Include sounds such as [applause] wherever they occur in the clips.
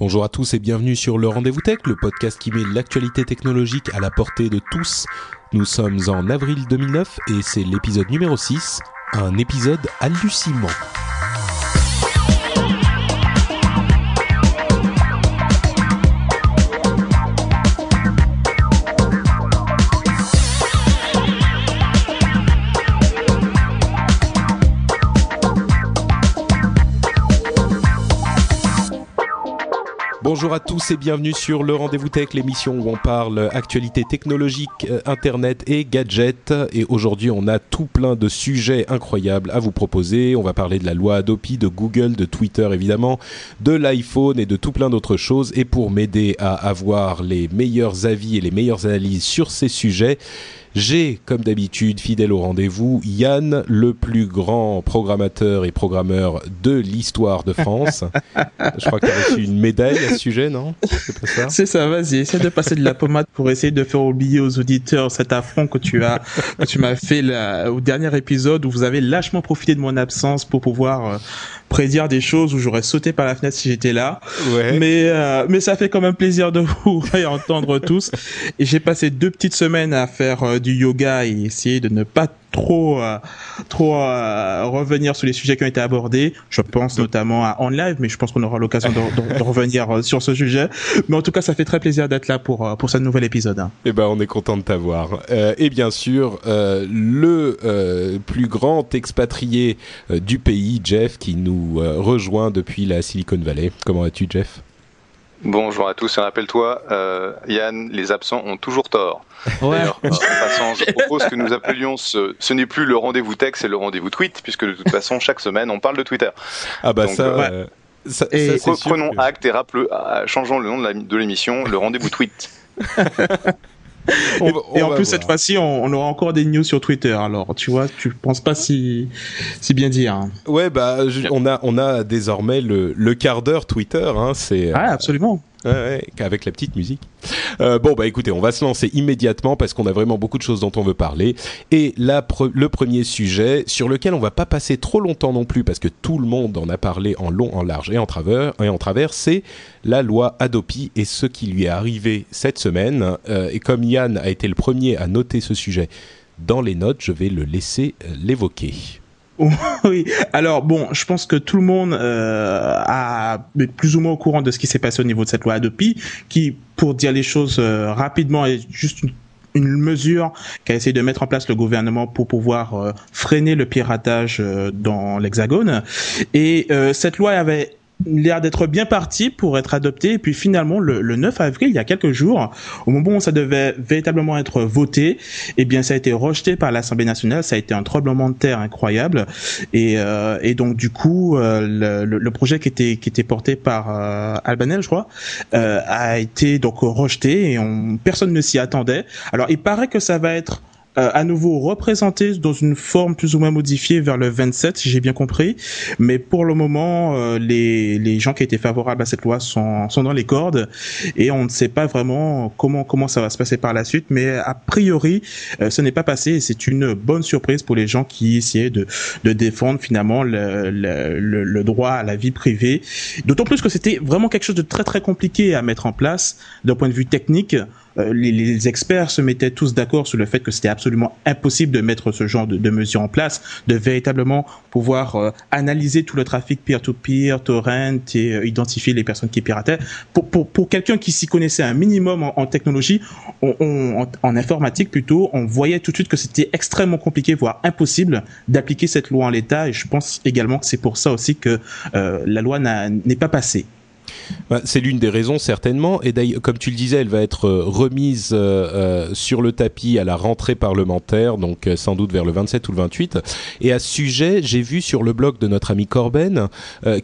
Bonjour à tous et bienvenue sur le Rendez-vous Tech, le podcast qui met l'actualité technologique à la portée de tous. Nous sommes en avril 2009 et c'est l'épisode numéro 6, un épisode hallucinant. Bonjour à tous et bienvenue sur le Rendez-vous Tech, l'émission où on parle actualité technologique, euh, internet et gadgets. Et aujourd'hui, on a tout plein de sujets incroyables à vous proposer. On va parler de la loi Adopi, de Google, de Twitter évidemment, de l'iPhone et de tout plein d'autres choses. Et pour m'aider à avoir les meilleurs avis et les meilleures analyses sur ces sujets, j'ai, comme d'habitude, fidèle au rendez-vous, Yann, le plus grand programmateur et programmeur de l'histoire de France. [laughs] Je crois que tu as reçu une médaille à ce sujet, non? C'est ça? C'est ça, vas-y, essaie de passer de la pommade pour essayer de faire oublier aux auditeurs cet affront que tu as, que tu m'as fait là, au dernier épisode où vous avez lâchement profité de mon absence pour pouvoir euh, prédire des choses où j'aurais sauté par la fenêtre si j'étais là. Ouais. Mais euh, mais ça fait quand même plaisir de vous [laughs] entendre tous. Et j'ai passé deux petites semaines à faire euh, du yoga et essayer de ne pas trop euh, trop euh, revenir sur les sujets qui ont été abordés. Je pense notamment à On Live, mais je pense qu'on aura l'occasion de, de- de revenir euh, sur ce sujet. Mais en tout cas, ça fait très plaisir d'être là pour pour ce nouvel épisode. Eh ben, on est content de t'avoir. Euh, et bien sûr, euh, le euh, plus grand expatrié euh, du pays, Jeff, qui nous euh, rejoint depuis la Silicon Valley. Comment vas-tu, Jeff? Bonjour à tous et rappelle-toi, euh, Yann, les absents ont toujours tort. D'ailleurs, euh, en passant, je propose que nous appelions ce, ce n'est plus le rendez-vous tech, c'est le rendez-vous tweet, puisque de toute façon, chaque semaine, on parle de Twitter. Ah bah Donc, ça, euh, euh, ça, et ça, c'est Pre- sûr Prenons que- acte et rappelons, euh, changeons le nom de la- de l'émission, le rendez-vous tweet. [laughs] on Et on en plus, voir. cette fois-ci, on, on aura encore des news sur Twitter. Alors, tu vois, tu penses pas si si bien dire. hein. Ouais, bah, je- on a, on a désormais le, le quart d'heure Twitter. Hein, c'est Ah, absolument. Ouais, avec la petite musique. Euh, bon, bah écoutez, on va se lancer immédiatement parce qu'on a vraiment beaucoup de choses dont on veut parler. Et là, pre- le premier sujet sur lequel on va pas passer trop longtemps non plus parce que tout le monde en a parlé en long, en large et en travers, et en travers, c'est la loi Adopi et ce qui lui est arrivé cette semaine. Euh, et comme Yann a été le premier à noter ce sujet dans les notes, je vais le laisser euh, l'évoquer. [laughs] oui. Alors bon, je pense que tout le monde euh, a est plus ou moins au courant de ce qui s'est passé au niveau de cette loi Adopi, qui, pour dire les choses euh, rapidement, est juste une une mesure qu'a essayé de mettre en place le gouvernement pour pouvoir euh, freiner le piratage euh, dans l'Hexagone. Et euh, cette loi avait l'air d'être bien partie pour être adoptée. Et puis finalement, le, le 9 avril, il y a quelques jours, au moment où ça devait véritablement être voté, eh bien, ça a été rejeté par l'Assemblée nationale. Ça a été un tremblement de terre incroyable. Et, euh, et donc, du coup, euh, le, le- le projet qui était qui était porté par euh, Albanel, je crois, euh, a été donc rejeté et on, personne ne s'y attendait. Alors, il paraît que ça va être euh, à nouveau représenté dans une forme plus ou moins modifiée vers le 27, si j'ai bien compris. Mais pour le moment, euh, les, les gens qui étaient favorables à cette loi sont, sont dans les cordes et on ne sait pas vraiment comment comment ça va se passer par la suite. Mais a priori, euh, ce n'est pas passé et c'est une bonne surprise pour les gens qui essayaient de, de défendre finalement le, le, le, le droit à la vie privée. D'autant plus que c'était vraiment quelque chose de très très compliqué à mettre en place d'un point de vue technique. Euh, les, experts se mettaient tous d'accord sur le fait que c'était absolument impossible de mettre ce genre de, mesures en place, de véritablement pouvoir euh, analyser tout le trafic peer-to-peer, torrent et euh, identifier les personnes qui pirataient. Pour, pour, pour quelqu'un qui s'y connaissait un minimum en, technologie, en, informatique plutôt, on voyait tout de suite que c'était extrêmement compliqué, voire impossible d'appliquer cette loi en l'état. Et je pense également que c'est pour ça aussi que la loi n'est pas passée. Bah, c'est l'une des raisons certainement. Et d'ailleurs, comme tu le disais, elle va être euh, remise euh, euh, sur le tapis à la rentrée parlementaire, donc sans doute vers le 27 ou le 28. Et à ce sujet, j'ai vu sur le blog de notre ami Corben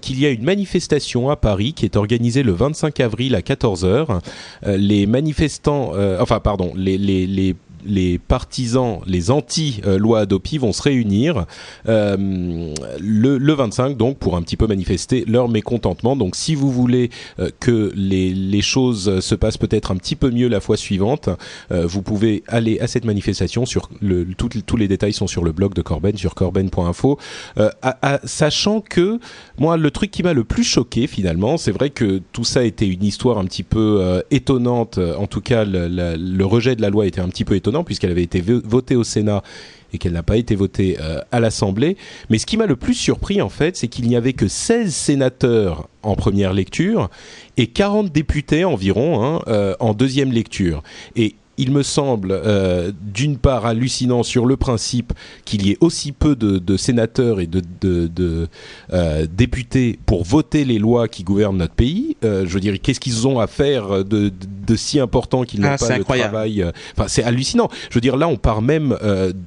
qu'il y a une manifestation à Paris qui est organisée le 25 avril à 14 h les manifestants, enfin pardon, les, les, les les partisans, les anti-loi Adopi vont se réunir euh, le, le, 25 donc pour un petit peu manifester leur mécontentement. Donc si vous voulez euh, que les, choses se passent peut-être un petit peu mieux la fois suivante, euh, vous pouvez aller à cette manifestation. Sur tous les détails sont sur le blog de Corben sur corben.info. sachant que moi le truc qui m'a le plus choqué finalement, c'est vrai que tout ça était une histoire un petit peu étonnante. En tout cas, le rejet de la loi était un petit peu étonnant puisqu'elle avait été votée au Sénat et qu'elle n'a pas été votée euh, à l'Assemblée. Mais ce qui m'a le plus surpris en fait, c'est qu'il n'y avait que 16 sénateurs en première lecture et 40 députés environ hein, euh, en deuxième lecture. Et il me semble euh, d'une part hallucinant sur le principe qu'il y ait aussi peu de, sénateurs et de, euh, députés pour voter les lois qui gouvernent notre pays. Euh, je veux dire, qu'est-ce qu'ils ont à faire de, si important qu'ils n'ont ah, pas de travail Enfin, c'est hallucinant. Je veux dire, là, on parle même,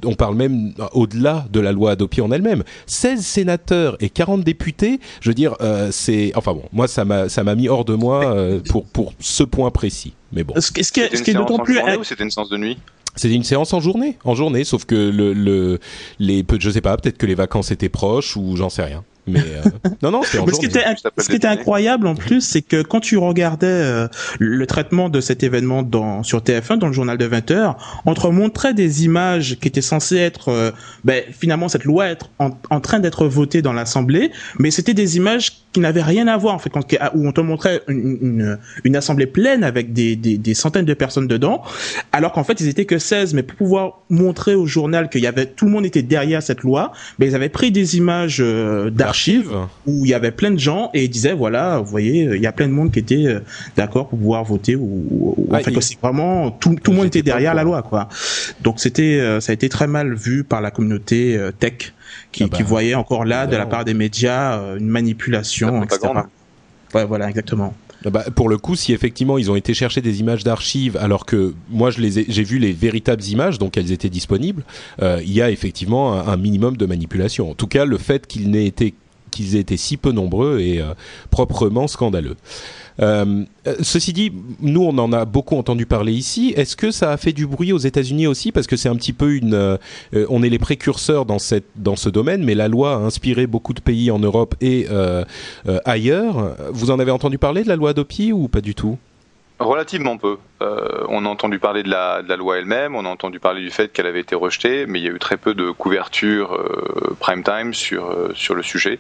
on parle même au-delà de la loi Adopi en elle-même. 16 sénateurs et 40 députés. Je veux dire, c'est, enfin bon, moi, ça m'a, ça m'a mis hors de moi pour pour ce point précis. Mais bon. Ce, ce qui est, d'autant plus. Ou c'était une séance de nuit? C'était une séance en journée, en journée, sauf que le, le les, je sais pas, peut-être que les vacances étaient proches ou j'en sais rien. Mais euh, [laughs] non, non, en ce, qui était, ce qui était incroyable en plus, c'est que quand tu regardais euh, le traitement de cet événement dans, sur TF1, dans le journal de 20 h on te montrait des images qui étaient censées être, euh, ben, finalement, cette loi être en, en train d'être votée dans l'Assemblée, mais c'était des images qui n'avaient rien à voir, en fait, quand, où on te montrait une, une, une assemblée pleine avec des, des, des, centaines de personnes dedans, alors qu'en fait, ils étaient que 16, mais pour pouvoir montrer au journal qu'il y avait, tout le monde était derrière cette loi, ben, ils avaient pris des images d'archives où il y avait plein de gens et ils disaient voilà, vous voyez, il y a plein de monde qui était euh, d'accord pour pouvoir voter ou, en fait c'est vraiment tout, tout le monde était derrière la loi quoi. Donc c'était euh, ça a été très mal vu par la communauté euh, tech qui, ah bah, qui voyait encore là de la part des médias une manipulation etc. Ouais, voilà exactement. Ah bah, pour le coup, si effectivement ils ont été chercher des images d'archives, alors que moi je les j'ai vu les véritables images, donc elles étaient disponibles, il y a effectivement un, un, minimum de manipulation. En tout cas, le fait qu'il n'ait été qu'ils aient été si peu nombreux et euh, proprement scandaleux. Euh, ceci dit, nous on en a beaucoup entendu parler ici. Est-ce que ça a fait du bruit aux États-Unis aussi? Parce que c'est un petit peu une, euh, on est les précurseurs dans cette dans ce domaine, mais la loi a inspiré beaucoup de pays en Europe et ailleurs. Vous en avez entendu parler de la loi Adopi ou pas du tout? Relativement peu. on a entendu parler de la, de la loi elle-même, on a entendu parler du fait qu'elle avait été rejetée, mais il y a eu très peu de couverture prime time sur, sur le sujet.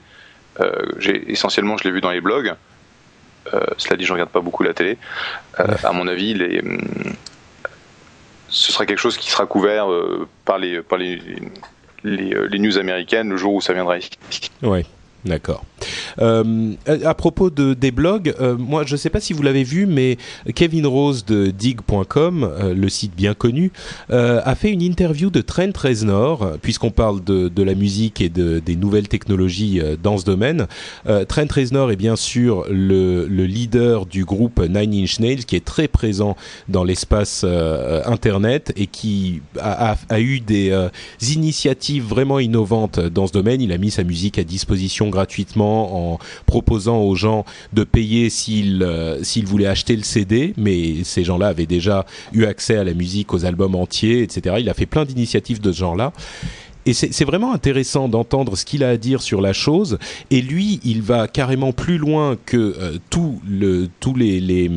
Euh, j'ai essentiellement, je l'ai vu dans les blogs. Euh, cela dit, je regarde pas beaucoup la télé. Euh, à mon avis, les, ce sera quelque chose qui sera couvert par les par les, les, news américaines le jour où ça viendra ici. Ouais. D'accord. Euh, à propos de, des blogs, euh, moi je ne sais pas si vous l'avez vu, mais Kevin Rose de dig.com, euh, le site bien connu, a fait une interview de Trent Reznor, puisqu'on parle de, de, la musique et de, des nouvelles technologies dans ce domaine. Trent Reznor est bien sûr le, le, leader du groupe Nine Inch Nails, qui est très présent dans l'espace Internet et qui a, a eu des initiatives vraiment innovantes dans ce domaine. Il a mis sa musique à disposition gratuitement en proposant aux gens de payer s'ils euh, voulaient acheter le CD, mais ces gens-là avaient déjà eu accès à la musique, aux albums entiers, etc. Il a fait plein d'initiatives de ce genre-là. Et c'est vraiment intéressant d'entendre ce qu'il a à dire sur la chose. Et lui, il va carrément plus loin que euh, tout le, tous les, les,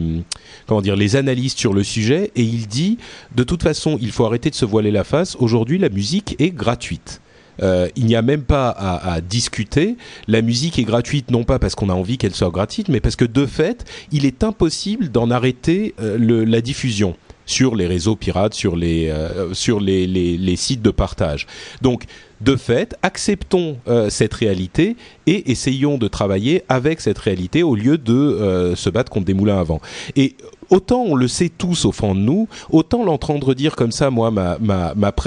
comment dire, les analystes sur le sujet. Et il dit, de toute façon, il faut arrêter de se voiler la face. Aujourd'hui, la musique est gratuite. Euh, il n'y a même pas à, discuter. La musique est gratuite non pas parce qu'on a envie qu'elle soit gratuite, mais parce que de fait, il est impossible d'en arrêter euh, la diffusion sur les réseaux pirates, sur les euh, sur les, les, sites de partage. Donc de fait, acceptons cette réalité et essayons de travailler avec cette réalité au lieu de se battre contre des moulins à vent. Et autant on le sait tous au fond de nous, autant l'entendre dire comme ça, moi, m'a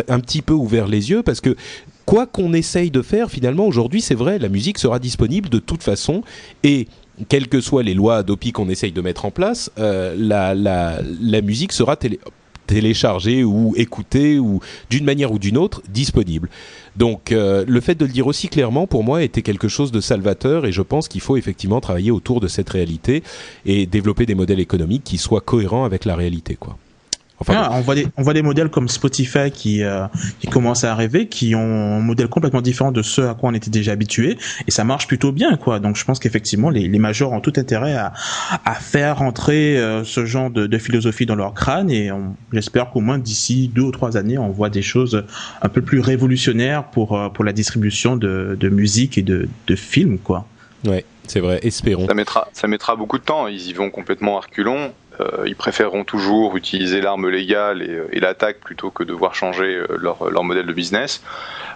un petit peu ouvert les yeux parce que quoi qu'on essaye de faire, finalement, aujourd'hui, c'est vrai, la musique sera disponible de toute façon et quelles que soient les lois Adopi qu'on essaye de mettre en place, la, la, la musique sera télé téléchargée ou écoutée ou d'une manière ou d'une autre disponible. Donc le fait de le dire aussi clairement pour moi était quelque chose de salvateur et je pense qu'il faut effectivement travailler autour de cette réalité et développer des modèles économiques qui soient cohérents avec la réalité quoi. Enfin, on voit des on voit des modèles comme Spotify qui euh, qui commencent à arriver, qui ont un modèle complètement différent de ceux à quoi on était déjà habitué, et ça marche plutôt bien quoi. Donc je pense qu'effectivement les les majors ont tout intérêt à à faire entrer euh, ce genre de, de, philosophie dans leur crâne, et j'espère qu'au moins d'ici deux ou trois années on voit des choses un peu plus révolutionnaires pour euh, pour la distribution de de musique et de de films quoi. Ouais, c'est vrai. Espérons. Ça mettra ça mettra beaucoup de temps. Ils y vont complètement à reculons ils préféreront toujours utiliser l'arme légale et, l'attaque plutôt que devoir changer euh, leur, modèle de business.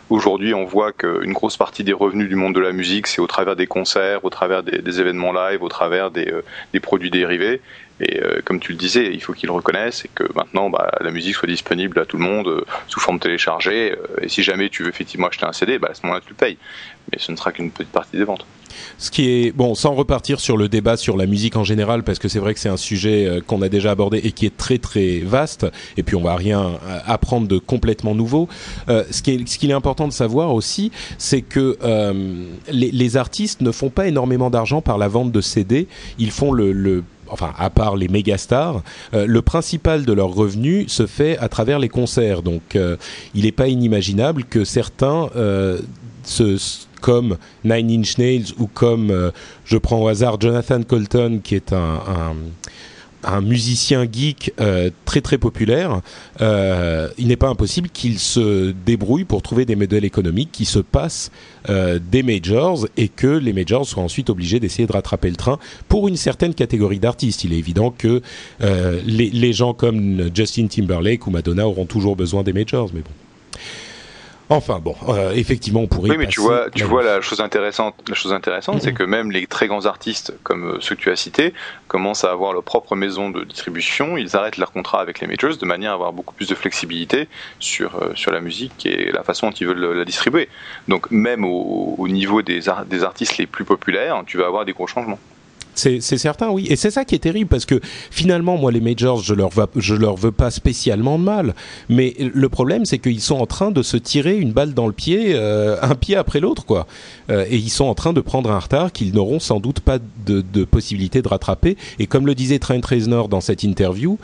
Aujourd'hui, on voit qu'une grosse partie des revenus du monde de la musique, c'est au travers des concerts, au travers des, événements live, au travers des, euh, des produits dérivés. Et comme tu le disais, il faut qu'ils le reconnaissent et que maintenant bah, la musique soit disponible à tout le monde sous forme téléchargée. et si jamais tu veux effectivement acheter un CD, bah, à ce moment-là tu le payes. Mais ce ne sera qu'une petite partie des ventes. Ce qui est bon, sans repartir sur le débat sur la musique en général, parce que c'est vrai que c'est un sujet euh, qu'on a déjà abordé et qui est très très vaste. Et puis on va rien euh, apprendre de complètement nouveau. Euh, ce qui est qu'il est important de savoir aussi, c'est que les, artistes ne font pas énormément d'argent par la vente de CD. Ils font le, enfin à part les méga stars, euh, le principal de leurs revenus se fait à travers les concerts. Donc il n'est pas inimaginable que certains comme Nine Inch Nails ou comme, euh, je prends au hasard, Jonathan Colton, qui est un, un, musicien geek euh, très très populaire, euh, il n'est pas impossible qu'il se débrouille pour trouver des modèles économiques qui se passent des majors et que les majors soient ensuite obligés d'essayer de rattraper le train pour une certaine catégorie d'artistes. Il est évident que les, les gens comme Justin Timberlake ou Madonna auront toujours besoin des majors, mais bon. Enfin bon, euh, effectivement, on pourrait. Oui, mais tu vois, tu vois la chose intéressante. La chose intéressante, mmh. c'est que même les très grands artistes comme ceux que tu as cités commencent à avoir leur propre maison de distribution. Ils arrêtent leur contrat avec les majors de manière à avoir beaucoup plus de flexibilité sur euh, sur la musique et la façon dont ils veulent la distribuer. Donc même au, au niveau des, ar des artistes les plus populaires, tu vas avoir des gros changements. C'est certain, oui. Et c'est ça qui est terrible parce que finalement, moi, les majors, je leur, je leur veux pas spécialement de mal. Mais le problème, c'est qu'ils sont en train de se tirer une balle dans le pied, euh, un pied après l'autre, quoi. Euh, et ils sont en train de prendre un retard qu'ils n'auront sans doute pas de, de, possibilité de rattraper. Et comme le disait Trent Reznor dans cette interview,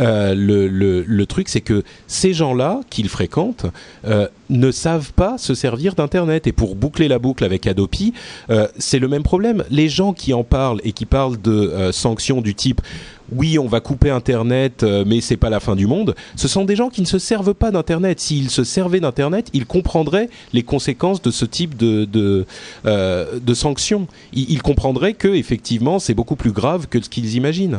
euh, le, truc, c'est que ces gens-là qu'ils fréquentent euh, ne savent pas se servir d'Internet. Et pour boucler la boucle avec Adopi, euh, c'est le même problème. Les gens qui en parlent et qui parlent de sanctions du type oui, on va couper Internet, mais c'est pas la fin du monde. Ce sont des gens qui ne se servent pas d'Internet. S'ils se servaient d'Internet, ils comprendraient les conséquences de ce type de sanctions. Ils, ils comprendraient que effectivement, c'est beaucoup plus grave que ce qu'ils imaginent.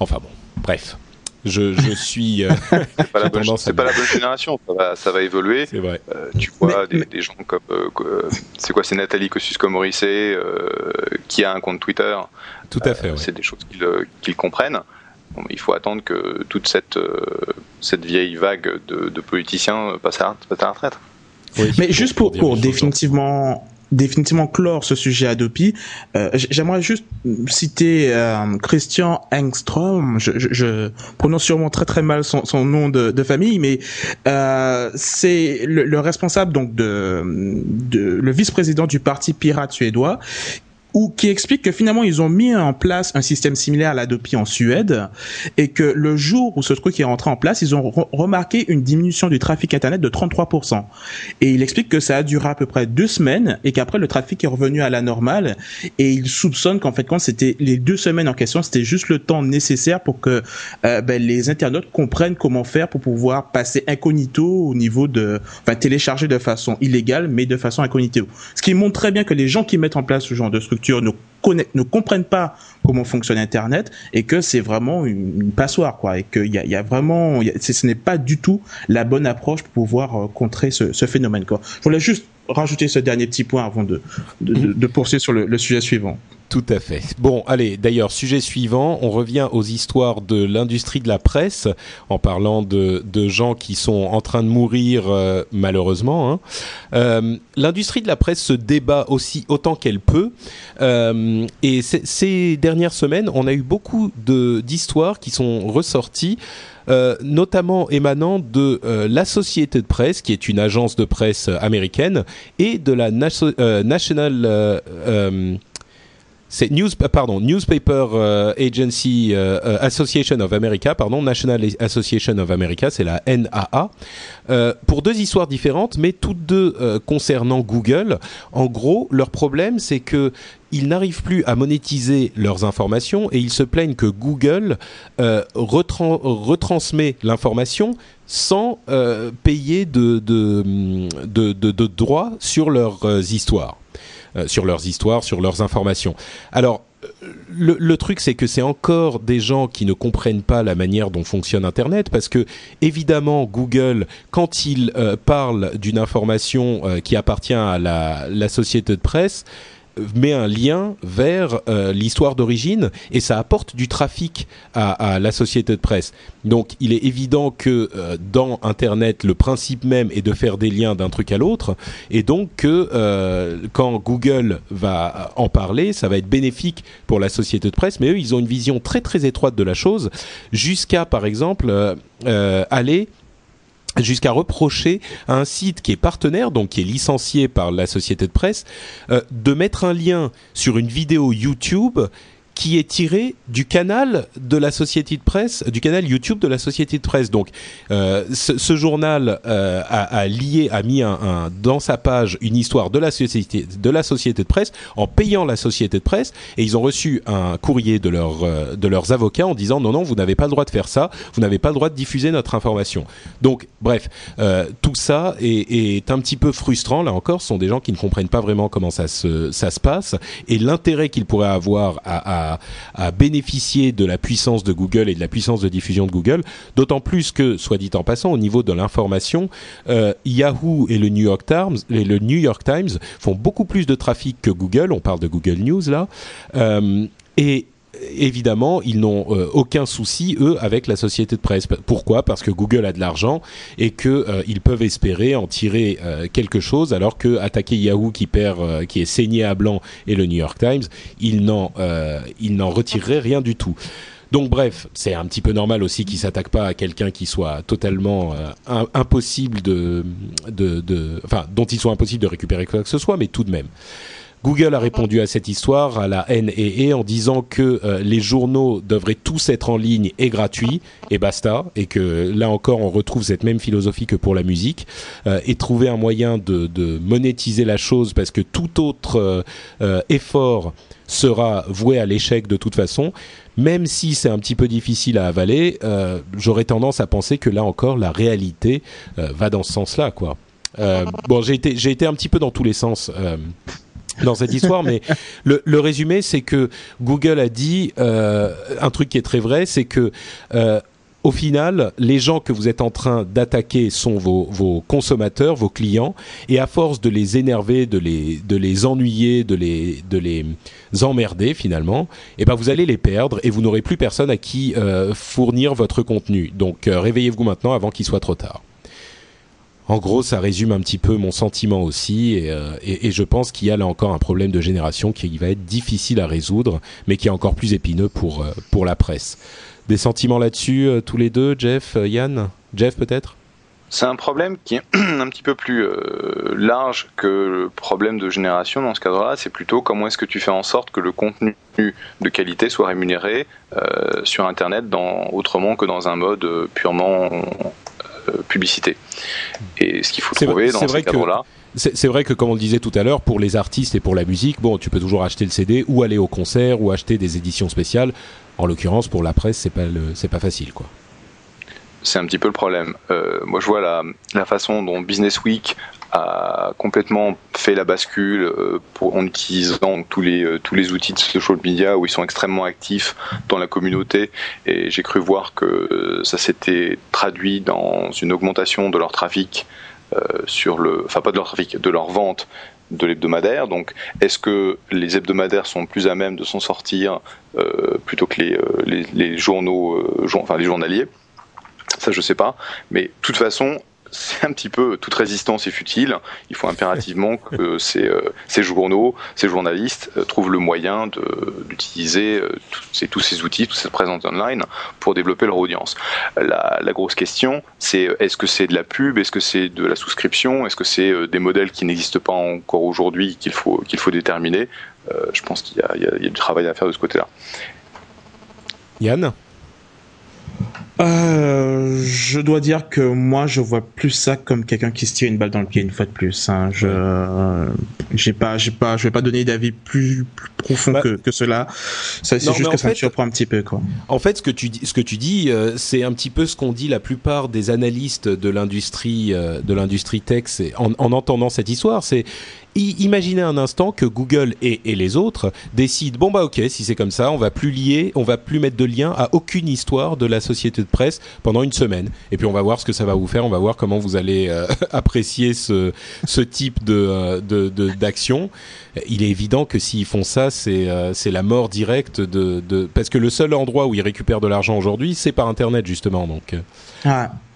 Enfin bon, bref je, je [laughs] suis. Euh, c'est pas, la bonne, pas la bonne génération, ça va, ça va évoluer. C'est vrai. Euh, tu vois mais, des, mais... des, gens comme. Euh, c'est quoi C'est Nathalie Kosciusko-Morizet qui a un compte Twitter. Tout à fait. Ouais. C'est des choses qu'ils qu comprennent. Bon, il faut attendre que toute cette, cette vieille vague de, de politiciens passe à, passe à la retraite. Oui, mais juste pour, pour définitivement définitivement clore ce sujet Adopi. Euh, J'aimerais juste citer euh, Christian Engstrom. Je, je, je, prononce sûrement très très mal son, son nom de, de, famille, mais euh, c'est le, le, responsable donc de, de le vice-président du parti pirate suédois ou qui explique que finalement ils ont mis en place un système similaire à l'Adopi en Suède et que le jour où ce truc est rentré en place, ils ont re remarqué une diminution du trafic internet de 33%. Et il explique que ça a duré à peu près deux semaines et qu'après le trafic est revenu à la normale et il soupçonne qu'en fait quand c'était les deux semaines en question, c'était juste le temps nécessaire pour que euh, ben, les internautes comprennent comment faire pour pouvoir passer incognito au niveau de, enfin télécharger de façon illégale mais de façon incognito. Ce qui montre très bien que les gens qui mettent en place ce genre de structure ne, ne comprennent pas comment fonctionne Internet et que c'est vraiment une, passoire, quoi, et qu'il y a, y a vraiment, ce n'est pas du tout la bonne approche pour pouvoir euh, contrer ce, phénomène, quoi. Je voulais juste rajouter ce dernier petit point avant de, poursuivre sur le, sujet suivant. Tout à fait. Bon, allez, d'ailleurs, sujet suivant, on revient aux histoires de l'industrie de la presse, en parlant de, de, gens qui sont en train de mourir euh, malheureusement. Hein. Euh, l'industrie de la presse se débat aussi autant qu'elle peut, euh, et ces dernières semaines, on a eu beaucoup d'histoires qui sont ressorties. Notamment émanant de euh, la société de presse, qui est une agence de presse américaine, et de la National c'est news, pardon, Newspaper Agency Association of America, pardon, National Association of America, c'est la NAA, pour deux histoires différentes, mais toutes deux concernant Google. En gros, leur problème, c'est que ils n'arrivent plus à monétiser leurs informations et ils se plaignent que Google euh, retransmet l'information sans euh, payer de, droits sur leurs euh, histoires, sur leurs histoires, sur leurs informations. Alors, le, truc, c'est que c'est encore des gens qui ne comprennent pas la manière dont fonctionne Internet, parce que évidemment, Google, quand il parle d'une information qui appartient à la, la société de presse, met un lien vers euh, l'histoire d'origine et ça apporte du trafic à, la société de presse. Donc il est évident que euh, dans Internet, le principe même est de faire des liens d'un truc à l'autre et donc que euh, quand Google va en parler, ça va être bénéfique pour la société de presse, mais eux, ils ont une vision très très étroite de la chose jusqu'à par exemple aller jusqu'à reprocher à un site qui est partenaire, donc qui est licencié par la société de presse, euh, de mettre un lien sur une vidéo YouTube qui est tiré du canal de la société de presse, du canal YouTube de la société de presse. Donc, euh, ce, ce, journal euh, a, a, lié, a mis un, un, dans sa page une histoire de la société de la société de presse en payant la société de presse, et ils ont reçu un courrier de leur euh, de leurs avocats en disant non non vous n'avez pas le droit de faire ça, vous n'avez pas le droit de diffuser notre information. Donc, bref, euh, tout ça est, est, un petit peu frustrant. Là encore, ce sont des gens qui ne comprennent pas vraiment comment ça se ça se passe et l'intérêt qu'ils pourraient avoir à, à à, bénéficier de la puissance de Google et de la puissance de diffusion de Google, d'autant plus que, soit dit en passant, au niveau de l'information, euh, Yahoo et le New York Times, New York Times font beaucoup plus de trafic que Google. On parle de Google News là, euh, et évidemment, ils n'ont euh, aucun souci eux avec la société de presse. Pourquoi? Parce que Google a de l'argent et que euh, peuvent espérer en tirer euh, quelque chose, alors que attaquer Yahoo qui perd, qui est saigné à blanc et le New York Times, ils n'en ils n'en retireraient rien du tout. Donc bref, c'est un petit peu normal aussi qu'ils s'attaquent pas à quelqu'un qui soit totalement impossible de, de, de, enfin, dont il soit impossible de récupérer quoi que ce soit, mais tout de même. Google a répondu à cette histoire, à la NEE, en disant que euh, les journaux devraient tous être en ligne et gratuits, et basta, et que là encore on retrouve cette même philosophie que pour la musique, euh, et trouver un moyen de, de, monétiser la chose, parce que tout autre euh, effort sera voué à l'échec de toute façon. Même si c'est un petit peu difficile à avaler, j'aurais tendance à penser que là encore la réalité va dans ce sens-là, quoi. bon, j'ai été, j'ai été un petit peu dans tous les sens dans cette histoire, mais le, résumé, c'est que Google a dit euh, un truc qui est très vrai, c'est que euh, au final, les gens que vous êtes en train d'attaquer sont vos, consommateurs, vos clients, et à force de les énerver, de les, ennuyer, de les, de les emmerder finalement, eh ben vous allez les perdre et vous n'aurez plus personne à qui euh, fournir votre contenu. Donc réveillez-vous maintenant avant qu'il soit trop tard en gros, ça résume un petit peu mon sentiment aussi, et, euh, et, je pense qu'il y a là encore un problème de génération qui va être difficile à résoudre, mais qui est encore plus épineux pour euh, la presse. Des sentiments là-dessus, euh, tous les deux, Jeff, Yann, Jeff peut-être? C'est un problème qui est [clears throat] un petit peu plus large que le problème de génération dans ce cadre-là. C'est plutôt comment est-ce que tu fais en sorte que le contenu de qualité soit rémunéré sur Internet autrement que dans un mode purement publicité. Et ce qu'il faut trouver dans ce cadre-là. C'est vrai que, comme on le disait tout à l'heure, pour les artistes et pour la musique, bon, tu peux toujours acheter le CD ou aller au concert ou acheter des éditions spéciales. En l'occurrence, pour la presse, c'est pas c'est pas facile, quoi. C'est un petit peu le problème. Euh, moi, je vois la, la façon dont Business Week a complètement fait la bascule euh, pour, en utilisant tous les, euh, tous les outils de social media où ils sont extrêmement actifs dans la communauté et j'ai cru voir que euh, ça s'était traduit dans une augmentation de leur trafic sur le, enfin pas de leur trafic, de leur vente de l'hebdomadaire. Donc, est-ce que les hebdomadaires sont plus à même de s'en sortir plutôt que les, les, journaux, enfin les journaliers? Ça, je sais pas. Mais toute façon, c'est un petit peu toute résistance est futile. Il faut impérativement que [laughs] ces, euh, ces journaux, ces journalistes euh, trouvent le moyen d'utiliser euh, tous ces outils, toute cette présence online pour développer leur audience. La, la grosse question, c'est est-ce que c'est de la pub, est-ce que c'est de la souscription, est-ce que c'est des modèles qui n'existent pas encore aujourd'hui qu'il faut qu'il faut déterminer? je pense qu'il y, y, y a du travail à faire de ce côté-là. Yann? Euh, je dois dire que moi, je vois plus ça comme quelqu'un qui se tire une balle dans le pied une fois de plus. Hein. Je, j'ai pas, j'ai pas, je vais pas donner d'avis plus, plus profond bah, que, que cela. Ça, c'est juste que ça me surprend un petit peu, quoi. En fait, ce que tu dis, ce que tu dis, euh, c'est un petit peu ce qu'ont dit la plupart des analystes de l'industrie, euh, de l'industrie tech, en, en entendant cette histoire. C'est imaginez un instant que Google et, et, les autres décident bon bah ok si c'est comme ça on va plus lier on va plus mettre de lien à aucune histoire de la société de presse pendant une semaine. Et puis on va voir ce que ça va vous faire on va voir comment vous allez euh, [laughs] apprécier ce, ce type de d'action de, il est évident que s'ils font ça c'est euh, c'est la mort directe de, de parce que le seul endroit où ils récupèrent de l'argent aujourd'hui c'est par internet justement donc.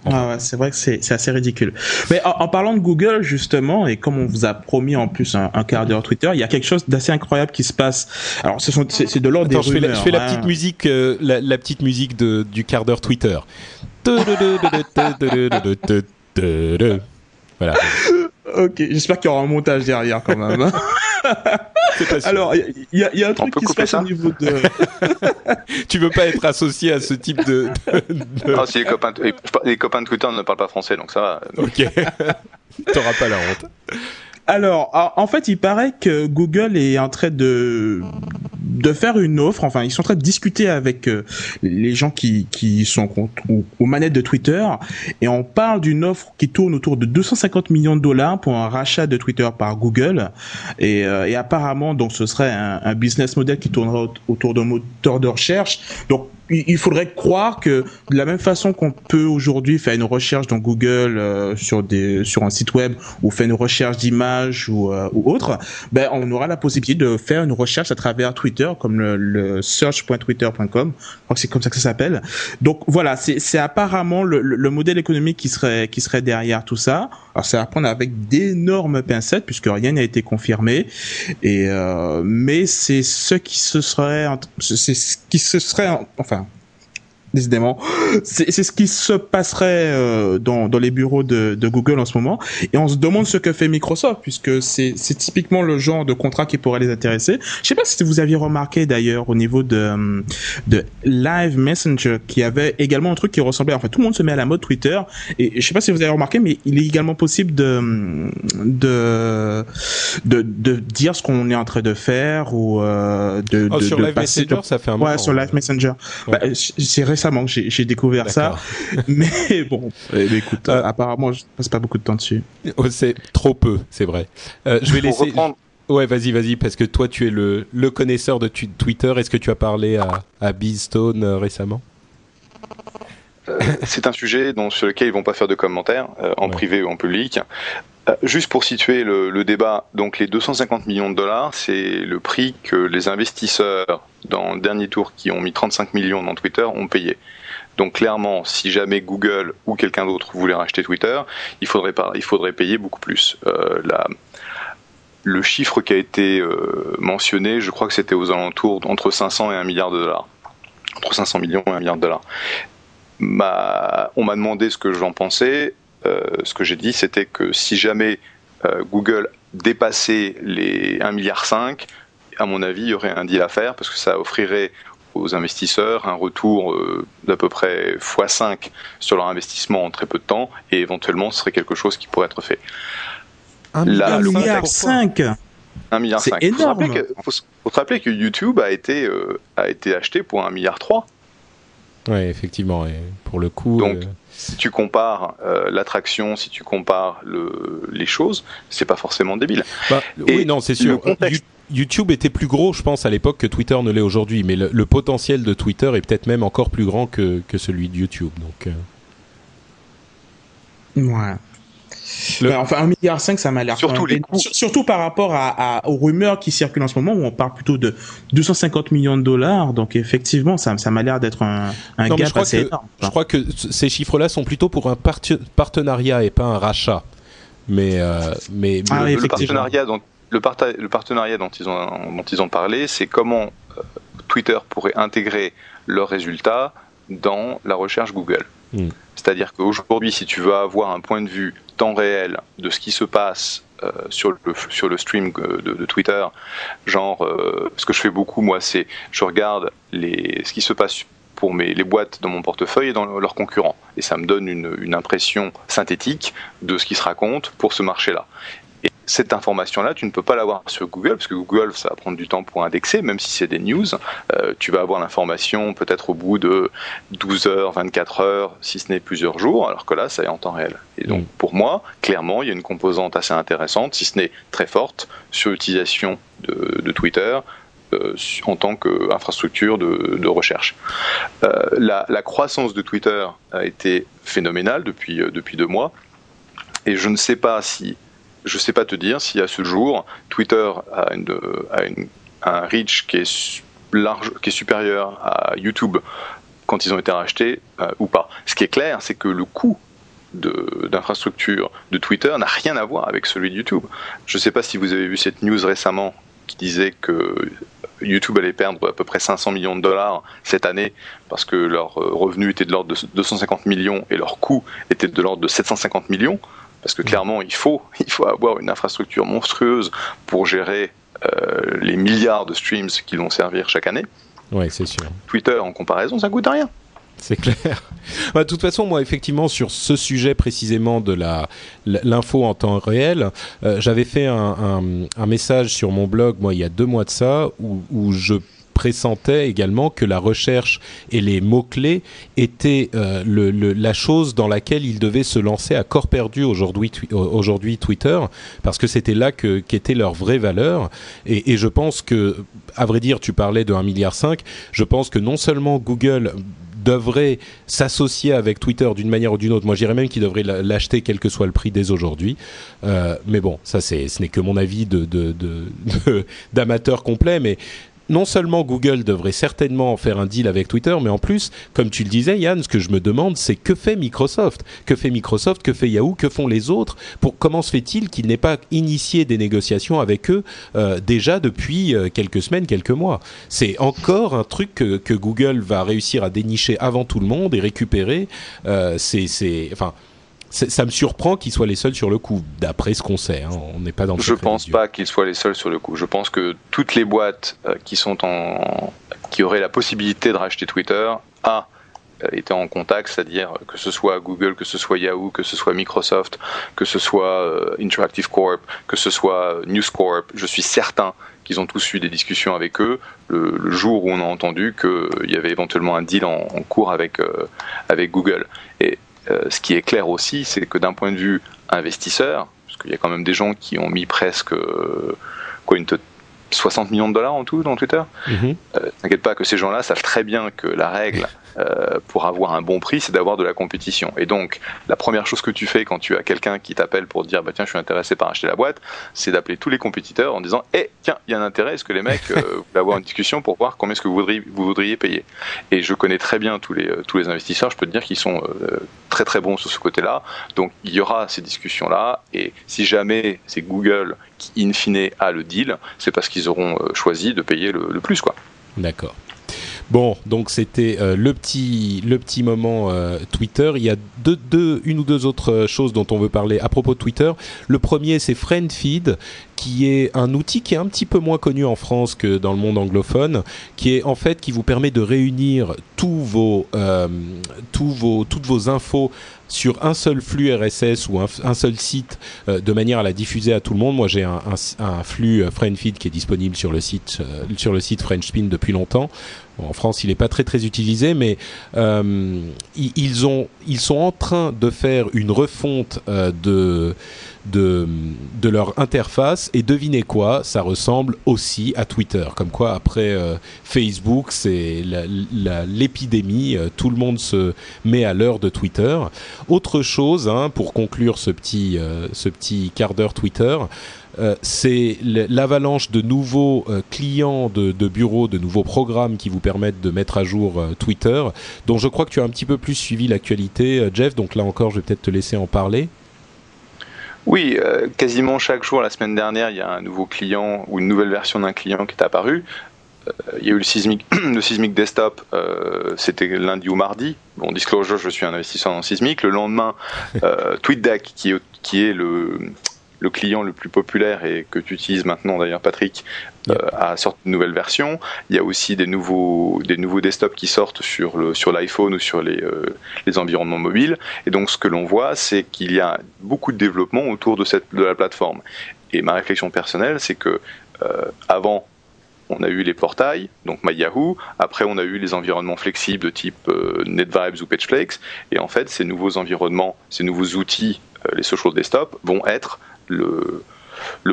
Ah ouais, c'est vrai que c'est assez ridicule. Mais en, parlant de Google justement, et comme on vous a promis en plus un, quart d'heure Twitter, il y a quelque chose d'assez incroyable qui se passe. Alors c'est de l'ordre des je fais, la, je fais la, petite musique, euh, la, la, petite musique de, du quart d'heure Twitter. [laughs] voilà. Ok, j'espère qu'il y aura un montage derrière quand même. [laughs] Alors, il y, y, a un truc qui se passe au niveau de. [laughs] tu veux pas être associé à ce type de. de... Non, si les copains, les copains de Twitter ne parlent pas français, donc ça va. Ok. [laughs] T'auras pas la honte. Alors, en fait, il paraît que Google est en train de de faire une offre. Enfin, ils sont en train de discuter avec euh, les gens qui qui sont aux, manettes de Twitter, et on parle d'une offre qui tourne autour de 250 millions de dollars pour un rachat de Twitter par Google. Et, euh, et apparemment, donc, ce serait un, un business model qui tournerait autour d'un moteur de recherche. Donc il faudrait croire que de la même façon qu'on peut aujourd'hui faire une recherche dans Google euh, sur des sur un site web ou faire une recherche d'images ou, euh, ou autre, ben on aura la possibilité de faire une recherche à travers Twitter comme le, le search.twitter.com. Je crois que c'est comme ça que ça s'appelle. Donc voilà, c'est apparemment le, le, modèle économique qui serait qui serait derrière tout ça. Alors c'est à prendre avec d'énormes pincettes puisque rien n'a été confirmé et euh, mais c'est ce qui se serait c'est ce qui se serait enfin décidément. C'est ce qui se passerait euh, dans, dans les bureaux de, de, Google en ce moment. Et on se demande ce que fait Microsoft, puisque c'est typiquement le genre de contrat qui pourrait les intéresser. Je sais pas si vous aviez remarqué d'ailleurs au niveau de, de Live Messenger, qui avait également un truc qui ressemblait... Enfin, tout le monde se met à la mode Twitter. Et je sais pas si vous avez remarqué, mais il est également possible de, de, de, de dire ce qu'on est en train de faire ou euh, de, oh, sur Live Messenger, ça fait un moment. Ouais, sur Live Messenger. Bah, c'est récemment que j'ai découvert ça. [laughs] Mais bon, eh, écoute, euh, apparemment, je passe pas beaucoup de temps dessus. Oh, c'est trop peu, c'est vrai. Euh, je vais laisser. Ouais, vas-y, vas-y, parce que toi, tu es le, le connaisseur de Twitter. Est-ce que tu as parlé à, à Beastone euh, récemment? C'est un sujet dont, sur lequel ils vont pas faire de commentaires, en privé ou en public. Juste pour situer le, le, débat, donc les 250 millions de dollars, c'est le prix que les investisseurs dans le dernier tour qui ont mis 35 millions dans Twitter ont payé. Donc clairement, si jamais Google ou quelqu'un d'autre voulait racheter Twitter, il faudrait, pas, il faudrait payer beaucoup plus. Euh, la, le chiffre qui a été euh, mentionné, je crois que c'était aux alentours entre 500 et 1 milliard de dollars. Entre 500 millions et 1 milliard de dollars. On m'a demandé ce que j'en pensais. Euh, ce que j'ai dit, c'était que si jamais Google dépassait les 1 milliard 5, à mon avis, il y aurait un deal à faire parce que ça offrirait aux investisseurs un retour euh, d'à peu près x5 sur leur investissement en très peu de temps et éventuellement ce serait quelque chose qui pourrait être fait. Un milliard 5 Un milliard C'est énorme. Il faut, se rappeler que YouTube a été, euh, a été acheté pour un milliard 3. Oui, effectivement. Et pour le coup. Donc, euh, si tu compares l'attraction, si tu compares le, les choses, c'est pas forcément débile. Bah, oui, non, c'est sûr. YouTube était plus gros, je pense, à l'époque que Twitter ne l'est aujourd'hui, mais le, potentiel de Twitter est peut-être même encore plus grand que, que celui de YouTube. Donc, euh. Ouais. Le... enfin, un milliard cinq, ça m'a l'air. Surtout les Surtout par rapport à, aux rumeurs qui circulent en ce moment où on parle plutôt de 250 millions de dollars. Donc effectivement, ça, ça m'a l'air d'être un, un gap assez énorme. Je crois que ces chiffres-là sont plutôt pour un partenariat et pas un rachat. Mais, euh, mais, ah, le, partenariat dont, le, partenariat dont ils ont, dont ils ont parlé, c'est comment euh, Twitter pourrait intégrer leurs résultats dans la recherche Google. Hmm. C'est-à-dire qu'aujourd'hui, si tu veux avoir un point de vue temps réel de ce qui se passe euh, sur, le, sur le stream de, Twitter, genre, ce que je fais beaucoup, moi, c'est je regarde les, ce qui se passe pour mes, les boîtes dans mon portefeuille et dans leurs concurrents. Et ça me donne une, une impression synthétique de ce qui se raconte pour ce marché-là. Et cette information-là, tu ne peux pas l'avoir sur Google, parce que Google, ça va prendre du temps pour indexer, même si c'est des news. Euh, tu vas avoir l'information peut-être au bout de 12 heures, 24 heures, si ce n'est plusieurs jours, alors que là, ça est en temps réel. Et donc, mm. pour moi, clairement, il y a une composante assez intéressante, si ce n'est très forte, sur l'utilisation de, de Twitter, euh, en tant qu'infrastructure de, de, recherche. Euh, la, la, croissance de Twitter a été phénoménale depuis, euh, depuis deux mois, et je ne sais pas si, je sais pas te dire si à ce jour Twitter a, une, un reach qui est large, qui est supérieur à YouTube quand ils ont été rachetés ou pas. Ce qui est clair, c'est que le coût d'infrastructure de, de, Twitter n'a rien à voir avec celui de YouTube. Je ne sais pas si vous avez vu cette news récemment qui disait que YouTube allait perdre à peu près 500 millions de dollars cette année parce que leur euh, revenu était de l'ordre de 250 millions et leur coût était de l'ordre de 750 millions. Parce que clairement, il faut, [laughs] il faut avoir une infrastructure monstrueuse pour gérer euh, les milliards de streams qui vont servir chaque année. Oui, c'est sûr. Twitter, en comparaison, ça coûte rien. C'est clair. [laughs] Bah, de toute façon, moi, effectivement, sur ce sujet précisément de la l'info en temps réel, euh, j'avais fait un, un, message sur mon blog, moi, il y a deux mois de ça, où, où je pressentais également que la recherche et les mots-clés étaient euh, la chose dans laquelle il devait se lancer à corps perdu aujourd'hui aujourd'hui Twitter parce que c'était là que qu'était leur vraie valeur et, je pense que à vrai dire tu parlais de 1 milliard 5 je pense que non seulement Google devrait s'associer avec Twitter d'une manière ou d'une autre. Moi, je dirais même qu'il devrait l'acheter quel que soit le prix dès aujourd'hui. Euh, mais bon, ça, c'est, ce n'est que mon avis de, [laughs] d'amateur complet. Mais non seulement Google devrait certainement faire un deal avec Twitter, mais en plus, comme tu le disais, Yann, ce que je me demande, c'est que fait Microsoft? Que fait Microsoft? Que fait Yahoo? Que font les autres? Pour comment se fait-il qu'il n'ait pas initié des négociations avec eux euh, déjà depuis euh, quelques semaines, quelques mois? C'est encore un truc que, Google va réussir à dénicher avant tout le monde et récupérer. Euh, c'est, enfin ça me surprend qu'ils soient les seuls sur le coup, d'après ce qu'on sait. Hein. On n'est pas dans. Le je pense pas qu'ils soient les seuls sur le coup. Je pense que toutes les boîtes euh, qui sont en, qui auraient la possibilité de racheter Twitter, a euh, été en contact, c'est-à-dire que ce soit Google, que ce soit Yahoo, que ce soit Microsoft, que ce soit euh, Interactive Corp, que ce soit News Corp. Je suis certain qu'ils ont tous eu des discussions avec eux le, jour où on a entendu qu'il y avait éventuellement un deal en, cours avec avec Google. Et euh, ce qui est clair aussi, c'est que d'un point de vue investisseur, parce qu'il y a quand même des gens qui ont mis presque euh, quoi, une 60 millions de dollars en tout dans Twitter. Euh, t'inquiète pas que ces gens-là savent très bien que la règle euh, pour avoir un bon prix, c'est d'avoir de la compétition. Et donc, la première chose que tu fais quand tu as quelqu'un qui t'appelle pour te dire bah tiens, je suis intéressé par acheter la boîte, c'est d'appeler tous les compétiteurs en disant eh tiens, il y a un intérêt, est-ce que les mecs euh, [laughs] veulent avoir une discussion pour voir combien est-ce que vous voudriez, vous voudriez payer? Et je connais très bien tous les tous les investisseurs, je peux te dire qu'ils sont très très bons sur ce côté-là. Donc, il y aura ces discussions-là. Et si jamais c'est Google qui in fine a le deal, c'est parce qu'ils auront euh, choisi de payer le, plus, quoi. D'accord. Bon, donc c'était euh, le petit le petit moment euh, Twitter. Il y a deux, deux, une ou deux autres choses dont on veut parler à propos de Twitter. Le premier, c'est FriendFeed, qui est un outil qui est un petit peu moins connu en France que dans le monde anglophone, qui est en fait qui vous permet de réunir tous vos tous vos toutes vos infos sur un seul flux RSS ou un, seul site euh, de manière à la diffuser à tout le monde. Moi, j'ai un, un, flux euh, FriendFeed qui est disponible sur le site euh, sur le site FrenchSpin depuis longtemps. en France, il n'est pas très très utilisé, mais ils ont ils sont en train de faire une refonte de de, leur interface. Et devinez quoi, ça ressemble aussi à Twitter. Comme quoi, après euh, Facebook, c'est l'épidémie. Euh, tout le monde se met à l'heure de Twitter. Autre chose, hein, pour conclure ce petit, euh, ce petit quart d'heure Twitter, c'est l'avalanche de nouveaux clients de bureaux, de nouveaux programmes qui vous permettent de mettre à jour Twitter, dont je crois que tu as un petit peu plus suivi l'actualité, Jeff. Donc là encore, je vais peut-être te laisser en parler. Oui, euh, quasiment chaque jour, la semaine dernière, il y a un nouveau client ou une nouvelle version d'un client qui est apparu. Euh, il y a eu le Sismic, [clears throat] le Sismic Desktop, euh, c'était lundi ou mardi. Bon, disclosure, je suis un investisseur dans Sismic. Le lendemain, [laughs] TweetDeck, qui qui est le, le client le plus populaire et que tu utilises maintenant d'ailleurs Patrick euh, a sorti une nouvelle version. Il y a aussi des nouveaux des nouveaux desktops qui sortent sur le sur l'iPhone ou sur les euh, les environnements mobiles. Et donc ce que l'on voit, c'est qu'il y a beaucoup de développement autour de cette de la plateforme. Et ma réflexion personnelle, c'est que euh, avant on a eu les portails, donc MyYahoo. Après, on a eu les environnements flexibles de type NetVibes ou PageFlakes. Et en fait, ces nouveaux environnements, ces nouveaux outils, les social desktop, vont être le,